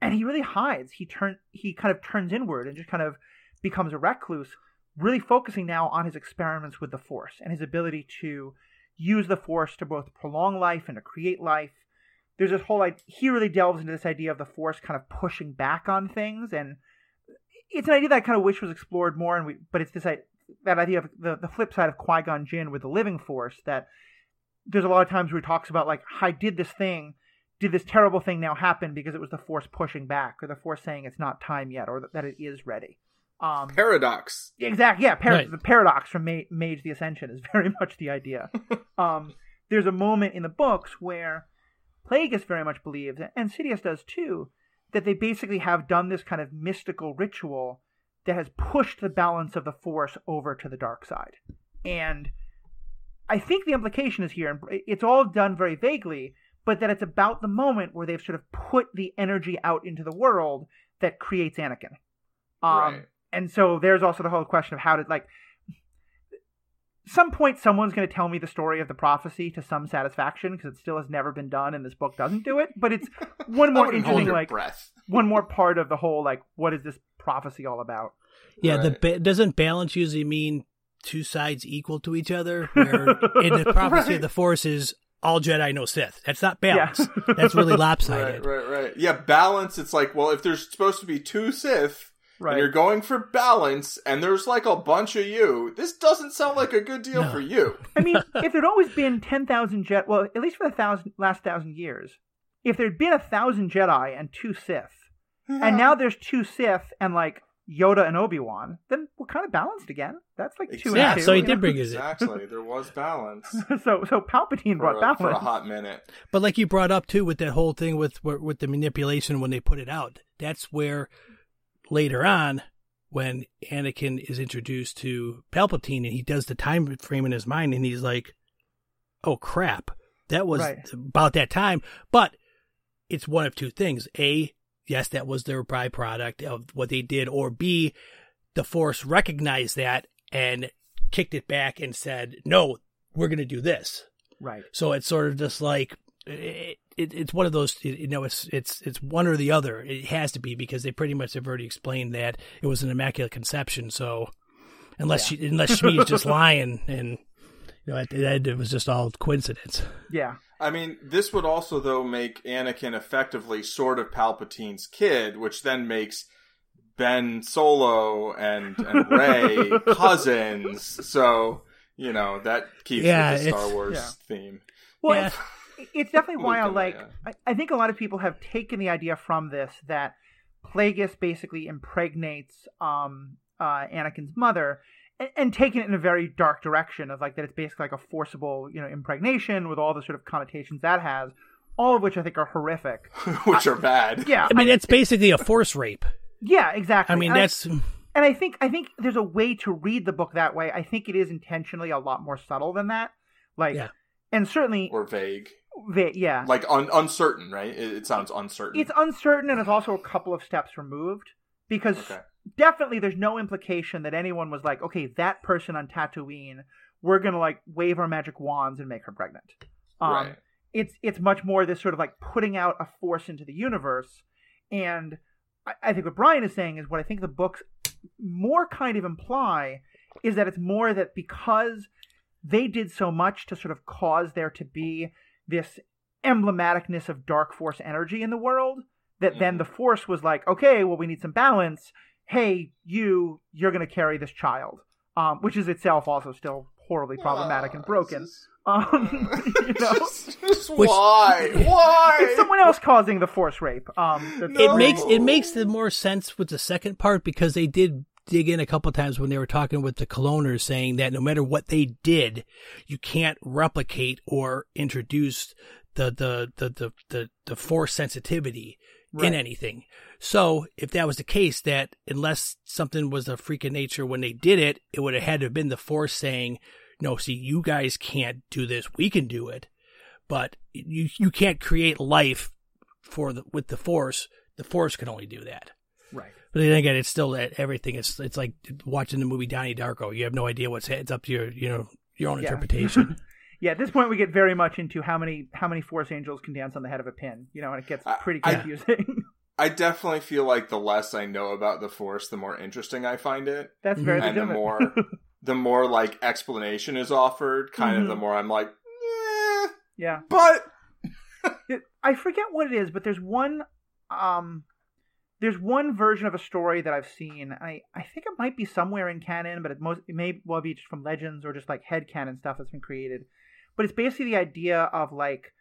and he really hides. He turn he kind of turns inward and just kind of becomes a recluse, really focusing now on his experiments with the Force and his ability to use the Force to both prolong life and to create life. There's this whole idea, he really delves into this idea of the Force kind of pushing back on things and it's an idea that I kind of wish was explored more, and we, but it's this that idea of the, the flip side of Qui Gon Jinn with the living force that there's a lot of times where he talks about like I did this thing, did this terrible thing now happen because it was the force pushing back or the force saying it's not time yet or that it is ready. Um, paradox. Exactly. Yeah. Par- right. The paradox from Ma- Mage the Ascension is *laughs* very much the idea. *laughs* um, there's a moment in the books where Plagueis very much believes, and Sidious does too, that they basically have done this kind of mystical ritual that has pushed the balance of the force over to the dark side. And I think the implication is here, and it's all done very vaguely, but that it's about the moment where they've sort of put the energy out into the world that creates Anakin. Um, right. And so there's also the whole question of how to like. Some point, someone's going to tell me the story of the prophecy to some satisfaction because it still has never been done, and this book doesn't do it. But it's *laughs* one more interesting, like breath. one more part of the whole like, what is this prophecy all about? Yeah, Right. the ba- doesn't balance usually mean two sides equal to each other. Where *laughs* in the prophecy of the Force is all Jedi, no Sith. That's not balance. That's really *laughs* lopsided. Right, right, right. Yeah, balance. It's like, well, if there's supposed to be two Sith, Right. and you're going for balance, and there's like a bunch of you, this doesn't sound like a good deal No. for you. *laughs* I mean, if there'd always been ten thousand Jedi, well, at least for the thousand last thousand years, if there'd been a thousand Jedi and two Sith, and now there's two Sith and like Yoda and Obi Wan, then we're kind of balanced again. That's like two Yeah, two. so he did know? bring his exactly. There was balance *laughs* so so Palpatine for brought a, balance. for a hot minute. But like you brought up too with that whole thing with with the manipulation when they put it out, that's where later on when Anakin is introduced to Palpatine and he does the time frame in his mind and he's like, "Oh crap, that was Right. about that time." But it's one of two things: a, yes, that was their byproduct of what they did, or b, the Force recognized that and kicked it back and said, "No, we're going to do this." Right. So it's sort of just like it, it, it's one of those you know it's it's it's one or the other. It has to be because they pretty much have already explained that it was an immaculate conception. So unless she, unless she is just *laughs* lying and you know at the end it was just all coincidence. Yeah. I mean, this would also though make Anakin effectively sort of Palpatine's kid, which then makes Ben Solo and and Rey *laughs* cousins. So you know that keeps Yeah, with the Star Wars yeah. theme. Well, Yeah. it's, *laughs* it's definitely why I like. I, I think a lot of people have taken the idea from this that Plagueis basically impregnates um, uh, Anakin's mother, and, and taken it in a very dark direction of like that it's basically like a forcible, you know, impregnation with all the sort of connotations that has. All of which I think are horrific. *laughs* which are bad. Yeah, I mean it's basically a force rape. yeah, exactly. I mean And that's and I think I think there's a way to read the book that way. I think it is intentionally a lot more subtle than that. Like, Yeah. and certainly, Or vague, the, yeah, like un- uncertain, right? It, it sounds uncertain. it's uncertain and it's also a couple of steps removed because Okay. Definitely there's no implication that anyone was like, okay, that person on Tatooine, we're gonna like wave our magic wands and make her pregnant. Um, right. It's it's much more this sort of like putting out a force into the universe, and I, I think what Brian is saying is what I think the books more kind of imply is that it's more that because they did so much to sort of cause there to be this emblematicness of dark force energy in the world that then Mhm. the force was like okay well we need some balance hey you you're going to carry this child um, which is itself also still horribly problematic and broken this um, *laughs* you *laughs* know just, just Which- why? Why? it's someone else causing the force rape um, No. it makes it makes the more sense with the second part because they did dig in a couple times when they were talking with the cloners saying that no matter what they did you can't replicate or introduce the the the the the, the force sensitivity in anything. So if that was the case that unless something was a freak of nature when they did it it would have had to have been the force saying no see you guys can't do this. We can do it. But you you can't create life for the with the force. The force can only do that. Right. But then again it's still that everything it's it's like watching the movie Donnie Darko. You have no idea what's it's up to your you know your own Yeah. interpretation *laughs* yeah at this point we get very much into how many how many force angels can dance on the head of a pin you know and it gets I- pretty I- confusing I definitely feel like the less I know about the Force, the more interesting I find it, that's very and the more *laughs* the more like explanation is offered. Kind Mhm. of the more I'm like, eh, yeah but *laughs* It- I forget what it is, but there's one um there's one version of a story that I've seen. I, I think it might be somewhere in canon, but it most it may well be just from legends or just like head canon stuff that's been created. But it's basically the idea of like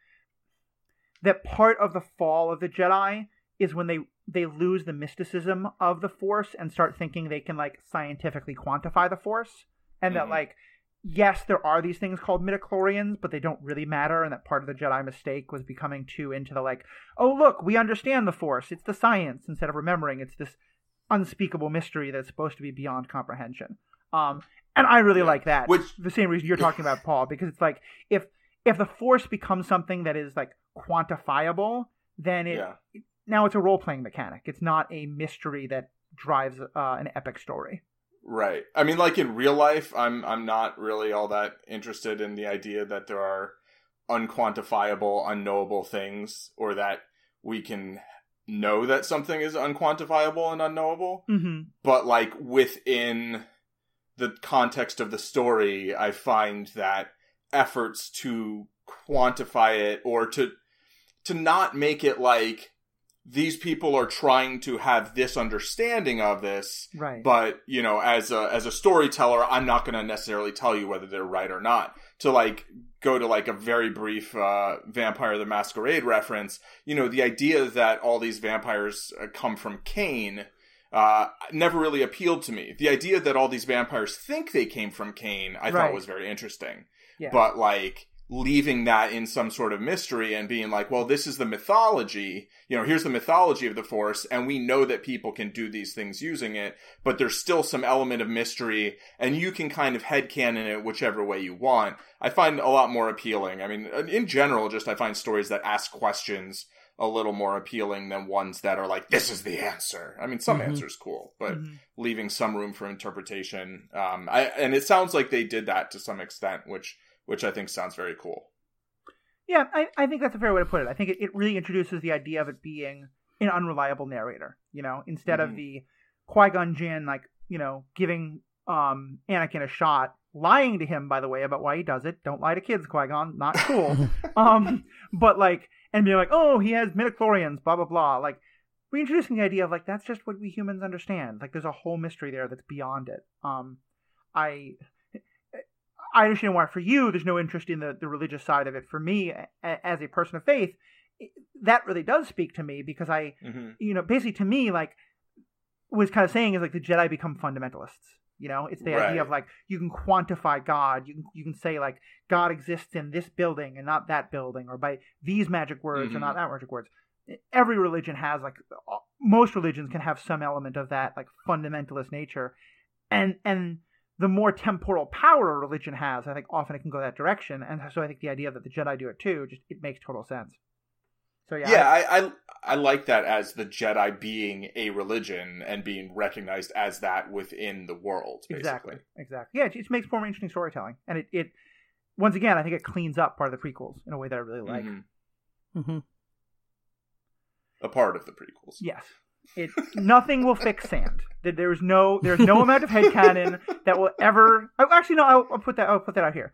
that part of the fall of the Jedi is when they they lose the mysticism of the Force and start thinking they can like scientifically quantify the Force, and that Mhm. like yes, there are these things called midichlorians, but they don't really matter, and that part of the Jedi mistake was becoming too into the like, oh look, we understand the Force, it's the science, instead of remembering it's this unspeakable mystery that's supposed to be beyond comprehension. Um, and I really Yeah. like that. Which- the same reason you're talking about, Paul, because it's like if if the Force becomes something that is like quantifiable, then it yeah, now it's a role playing mechanic. It's not a mystery that drives uh, an epic story. right. I mean, like in real life, I'm I'm not really all that interested in the idea that there are unquantifiable, unknowable things, or that we can know that something is unquantifiable and unknowable. Mm-hmm. But like within the context of the story, I find that efforts to quantify it or to to not make it like these people are trying to have this understanding of this Right. but you know as a as a storyteller i'm not going to necessarily tell you whether they're right or not to like go to like a very brief uh vampire the masquerade reference you know the idea that all these vampires uh, come from Cain uh never really appealed to me the idea that all these vampires think they came from Cain i Right. thought was very interesting Yeah. but like leaving that in some sort of mystery and being like, well, this is the mythology. You know, here's the mythology of the Force, and we know that people can do these things using it, but there's still some element of mystery, and you can kind of headcanon it whichever way you want. I find a lot more appealing. I mean, in general, just I find stories that ask questions a little more appealing than ones that are like, this is the answer. I mean, some Mhm. answers cool, but Mhm. leaving some room for interpretation. Um, I, and it sounds like they did that to some extent, which which I think sounds very cool. Yeah, I, I think that's a fair way to put it. I think it, it really introduces the idea of it being an unreliable narrator. You know, instead of Mhm. the Qui Gon Jinn, like you know, giving um Anakin a shot, lying to him by the way about why he does it. Don't lie to kids, Qui Gon. Not cool. *laughs* um, but like, and being like, oh, he has midichlorians, blah blah blah. Like, reintroducing the idea of like that's just what we humans understand. Like, there's a whole mystery there that's beyond it. Um, I. I understand why for you there's no interest in the, the religious side of it. For me, a- as a person of faith, that really does speak to me because I, Mm-hmm. you know, basically to me, like, was kind of saying is like the Jedi become fundamentalists. You know, it's the Right. idea of like you can quantify God. You can you can say like God exists in this building and not that building, or by these magic words or Mhm. not that magic words. Every religion has like most religions can have some element of that like fundamentalist nature, and and the more temporal power a religion has, I think often it can go that direction. And so I think the idea that the Jedi do it too, just it makes total sense. So yeah, Yeah, I, I I like that as the Jedi being a religion and being recognized as that within the world. Basically. Exactly. Exactly. Yeah, it just makes for more interesting storytelling, and it, it once again, I think it cleans up part of the prequels in a way that I really like. Mhm. hmm A part of the prequels. Yes, it nothing will fix sand. There- There's no there's no amount of headcanon that will ever. Oh, actually, no. I'll, I'll put that. I'll put that out here.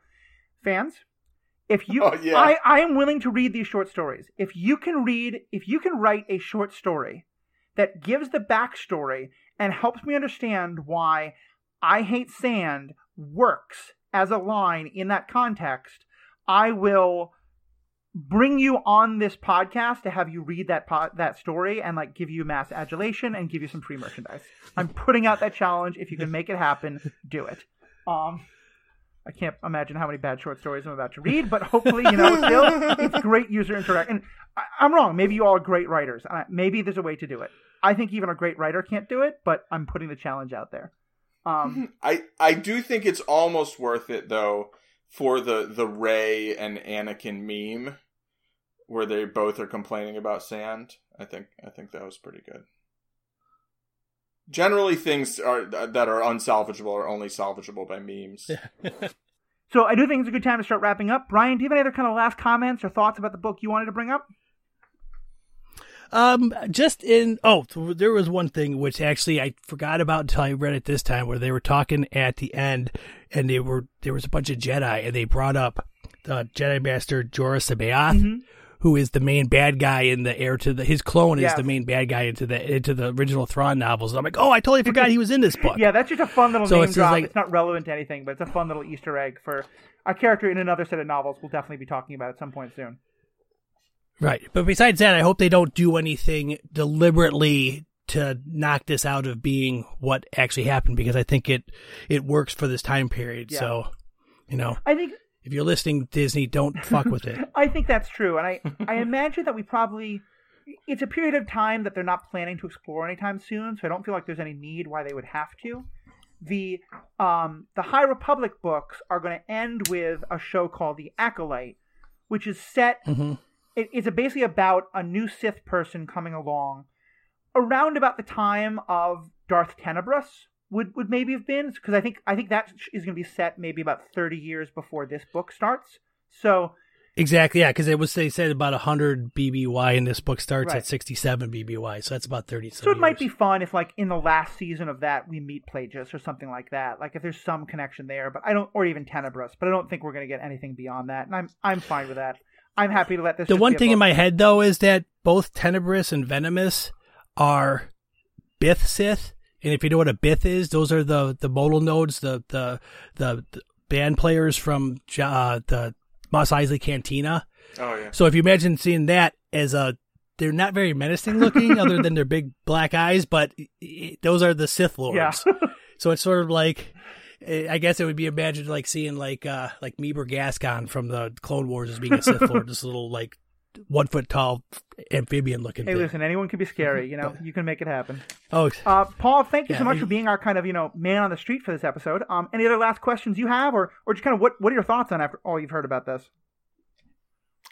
Fans, if you, Oh, yeah. I I am willing to read these short stories. If you can read, if you can write a short story that gives the backstory and helps me understand why I hate sand works as a line in that context, I will bring you on this podcast to have you read that po- that story and like give you mass adulation and give you some free merchandise. I'm putting out that challenge. If you can make it happen, do it. Um, I can't imagine how many bad short stories I'm about to read, but hopefully, you know, still it's great user interaction. I'm wrong. Maybe you all are great writers. Uh, maybe there's a way to do it. I think even a great writer can't do it, but I'm putting the challenge out there. Um, *laughs* I I do think it's almost worth it though for the the Rey and Anakin meme where they both are complaining about sand. I think I think that was pretty good. Generally, things are that are unsalvageable are only salvageable by memes. *laughs* so I do think it's a good time to start wrapping up. Brian, do you have any other kind of last comments or thoughts about the book you wanted to bring up? Um, just in oh, there was one thing which actually I forgot about until I read it this time, where they were talking at the end, and they were there was a bunch of Jedi, and they brought up the Jedi Master Jorus C'baoth, Mhm. Who is the main bad guy in the heir to the his clone Yeah. is the main bad guy into the into the original Thrawn novels. And I'm like, oh, I totally forgot he was in this book. *laughs* Yeah, that's just a fun little So name it's drop. like- it's not relevant to anything, but it's a fun little Easter egg for a character in another set of novels we'll definitely be talking about at some point soon. Right. But besides that, I hope they don't do anything deliberately to knock this out of being what actually happened because I think it it works for this time period. Yeah. So, you know, I think if you're listening Disney, don't fuck with it. *laughs* I think that's true, and I I imagine that we probably it's a period of time that they're not planning to explore anytime soon, so I don't feel like there's any need why they would have to. The um the High Republic books are going to end with a show called The Acolyte, which is set hmm it, it's basically about a new Sith person coming along around about the time of Darth Tenebrous would would maybe have been because I think I think that is going to be set maybe about thirty years before this book starts. So Exactly, yeah, because it was they said about hundred BBY, and this book starts Right. at sixty-seven BBY, so that's about thirty. So it might be fun if, like, in the last season of that, we meet Plagius or something like that. Like, if there's some connection there, but I don't, or even Tenebrous. But I don't think we're going to get anything beyond that, and I'm I'm fine with that. I'm happy to let this. The one thing in my head though is that both Tenebrous and Venamis are Bith Sith, and if you know what a Bith is, those are the the modal nodes, the the the, the band players from uh, the Mos Eisley Cantina. Oh yeah. So if you imagine seeing that as a they're not very menacing looking *laughs* other than their big black eyes, but i- i- those are the Sith lords. Yeah. *laughs* so it's sort of like eh, I guess it would be imagined like seeing like uh like Meebur Gascon from the Clone Wars as being a Sith Lord, *laughs* this little like one foot tall amphibian looking Hey, thing. listen, anyone can be scary. You know, *laughs* you can make it happen. Oh, Uh, Paul, thank you Yeah, so much I- for being our kind of you know man on the street for this episode. Um, any other last questions you have, or or just kind of what what are your thoughts on after all you've heard about this?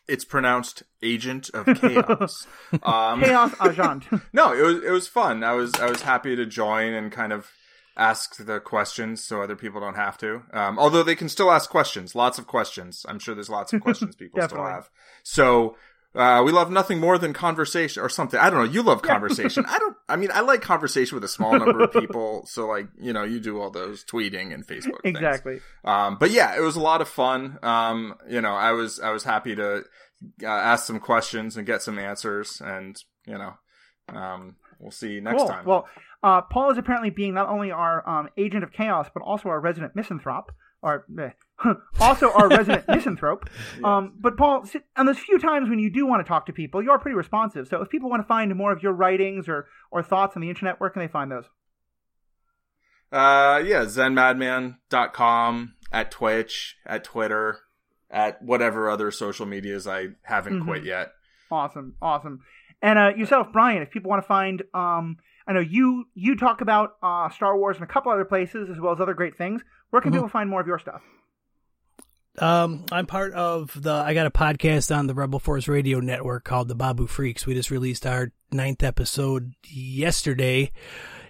It's pronounced Agent of *laughs* Chaos. um, Chaos *laughs* Agent. no, it was it was fun. I was I was happy to join and kind of ask the questions so other people don't have to. Um, although they can still ask questions, lots of questions. I'm sure there's lots of questions people still have. So uh, we love nothing more than conversation or something. I don't know. You love conversation. I don't. I mean, I like conversation with a small number of *laughs* people. So like you know, you do all those tweeting and Facebook. things. exactly. Um, but yeah, it was a lot of fun. Um, you know, I was I was happy to uh, ask some questions and get some answers, and you know, um, we'll see you next cool. time. Well, uh, Paul is apparently being not only our um, agent of chaos, but also our resident misanthrope, or eh, also our resident *laughs* misanthrope. Um, but Paul, si- on those few times when you do want to talk to people, you are pretty responsive. So if people want to find more of your writings or or thoughts on the internet, where can they find those? Uh, yeah, zenmadman.com, at Twitch, at Twitter, at whatever other social medias I haven't Mhm. quit yet. Awesome, awesome. And uh, yourself, Brian, if people want to find, um, I know you you talk about uh, Star Wars in a couple other places as well as other great things. Where can Mhm. people find more of your stuff? Um, I'm part of the. I got a podcast on the Rebel Force Radio Network called the Babu Freaks. We just released our ninth episode yesterday,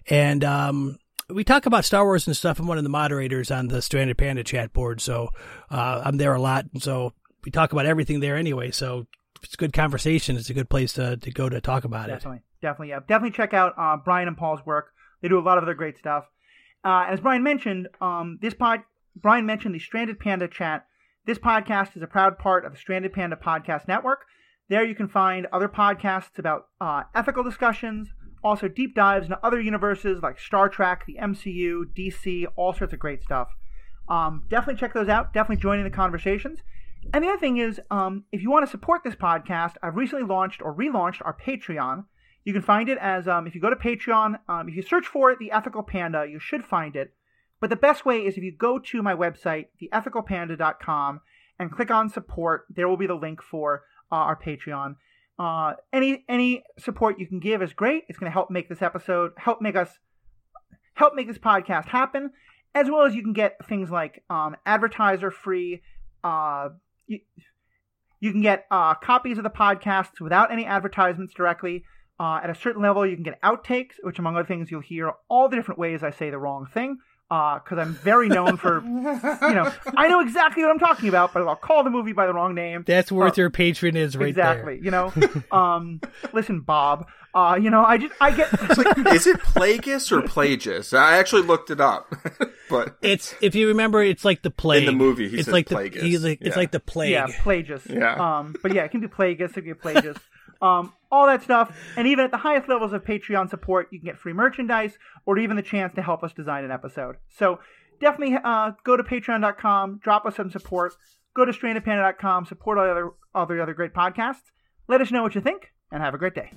and um, we talk about Star Wars and stuff. I'm one of the moderators on the Stranded Panda chat board, so uh, I'm there a lot. And so we talk about everything there anyway. So it's a good conversation. It's a good place to to go to talk about it. Definitely, definitely, yeah, definitely check out uh, Brian and Paul's work. They do a lot of other great stuff. Uh, as Brian mentioned, um, this pod, Brian mentioned the Stranded Panda chat. This podcast is a proud part of the Stranded Panda Podcast Network. There you can find other podcasts about uh, ethical discussions, also deep dives into other universes like Star Trek, the MCU, DC, all sorts of great stuff. Um, definitely check those out. Definitely join in the conversations. And the other thing is, um, if you want to support this podcast, I've recently launched or relaunched our Patreon. You can find it as um, if you go to Patreon, um, if you search for it, the Ethical Panda, you should find it. But the best way is if you go to my website, theethicalpanda.com, and click on support. There will be the link for uh, our Patreon. Uh, any any support you can give is great. It's going to help make this episode, help make us, help make this podcast happen, as well as you can get things like um, advertiser free. Uh, you, you can get uh, copies of the podcasts without any advertisements directly. Uh, at a certain level, you can get outtakes, which, among other things, you'll hear all the different ways I say the wrong thing. Because I'm very known for, you know, *laughs* I know exactly what I'm talking about, but I'll call the movie by the wrong name. That's worth Uh, your patron is right exactly. You know, *laughs* um, listen, Bob. Uh, you know, I just I get *laughs* Is it Plagueis or Plagius? I actually looked it up, but. It's if you remember, it's like the plague In the movie, he it's says like the Plagueis. he's like, it's like the plague. yeah, Plagius. Yeah. Um, but yeah, it can be Plagueis, it can be Plagius. Um, all that stuff, and even at the highest levels of Patreon support, you can get free merchandise or even the chance to help us design an episode. So definitely uh, go to Patreon.com, drop us some support. Go to StrandedPanda.com, support all the other all the other great podcasts. Let us know what you think, and have a great day.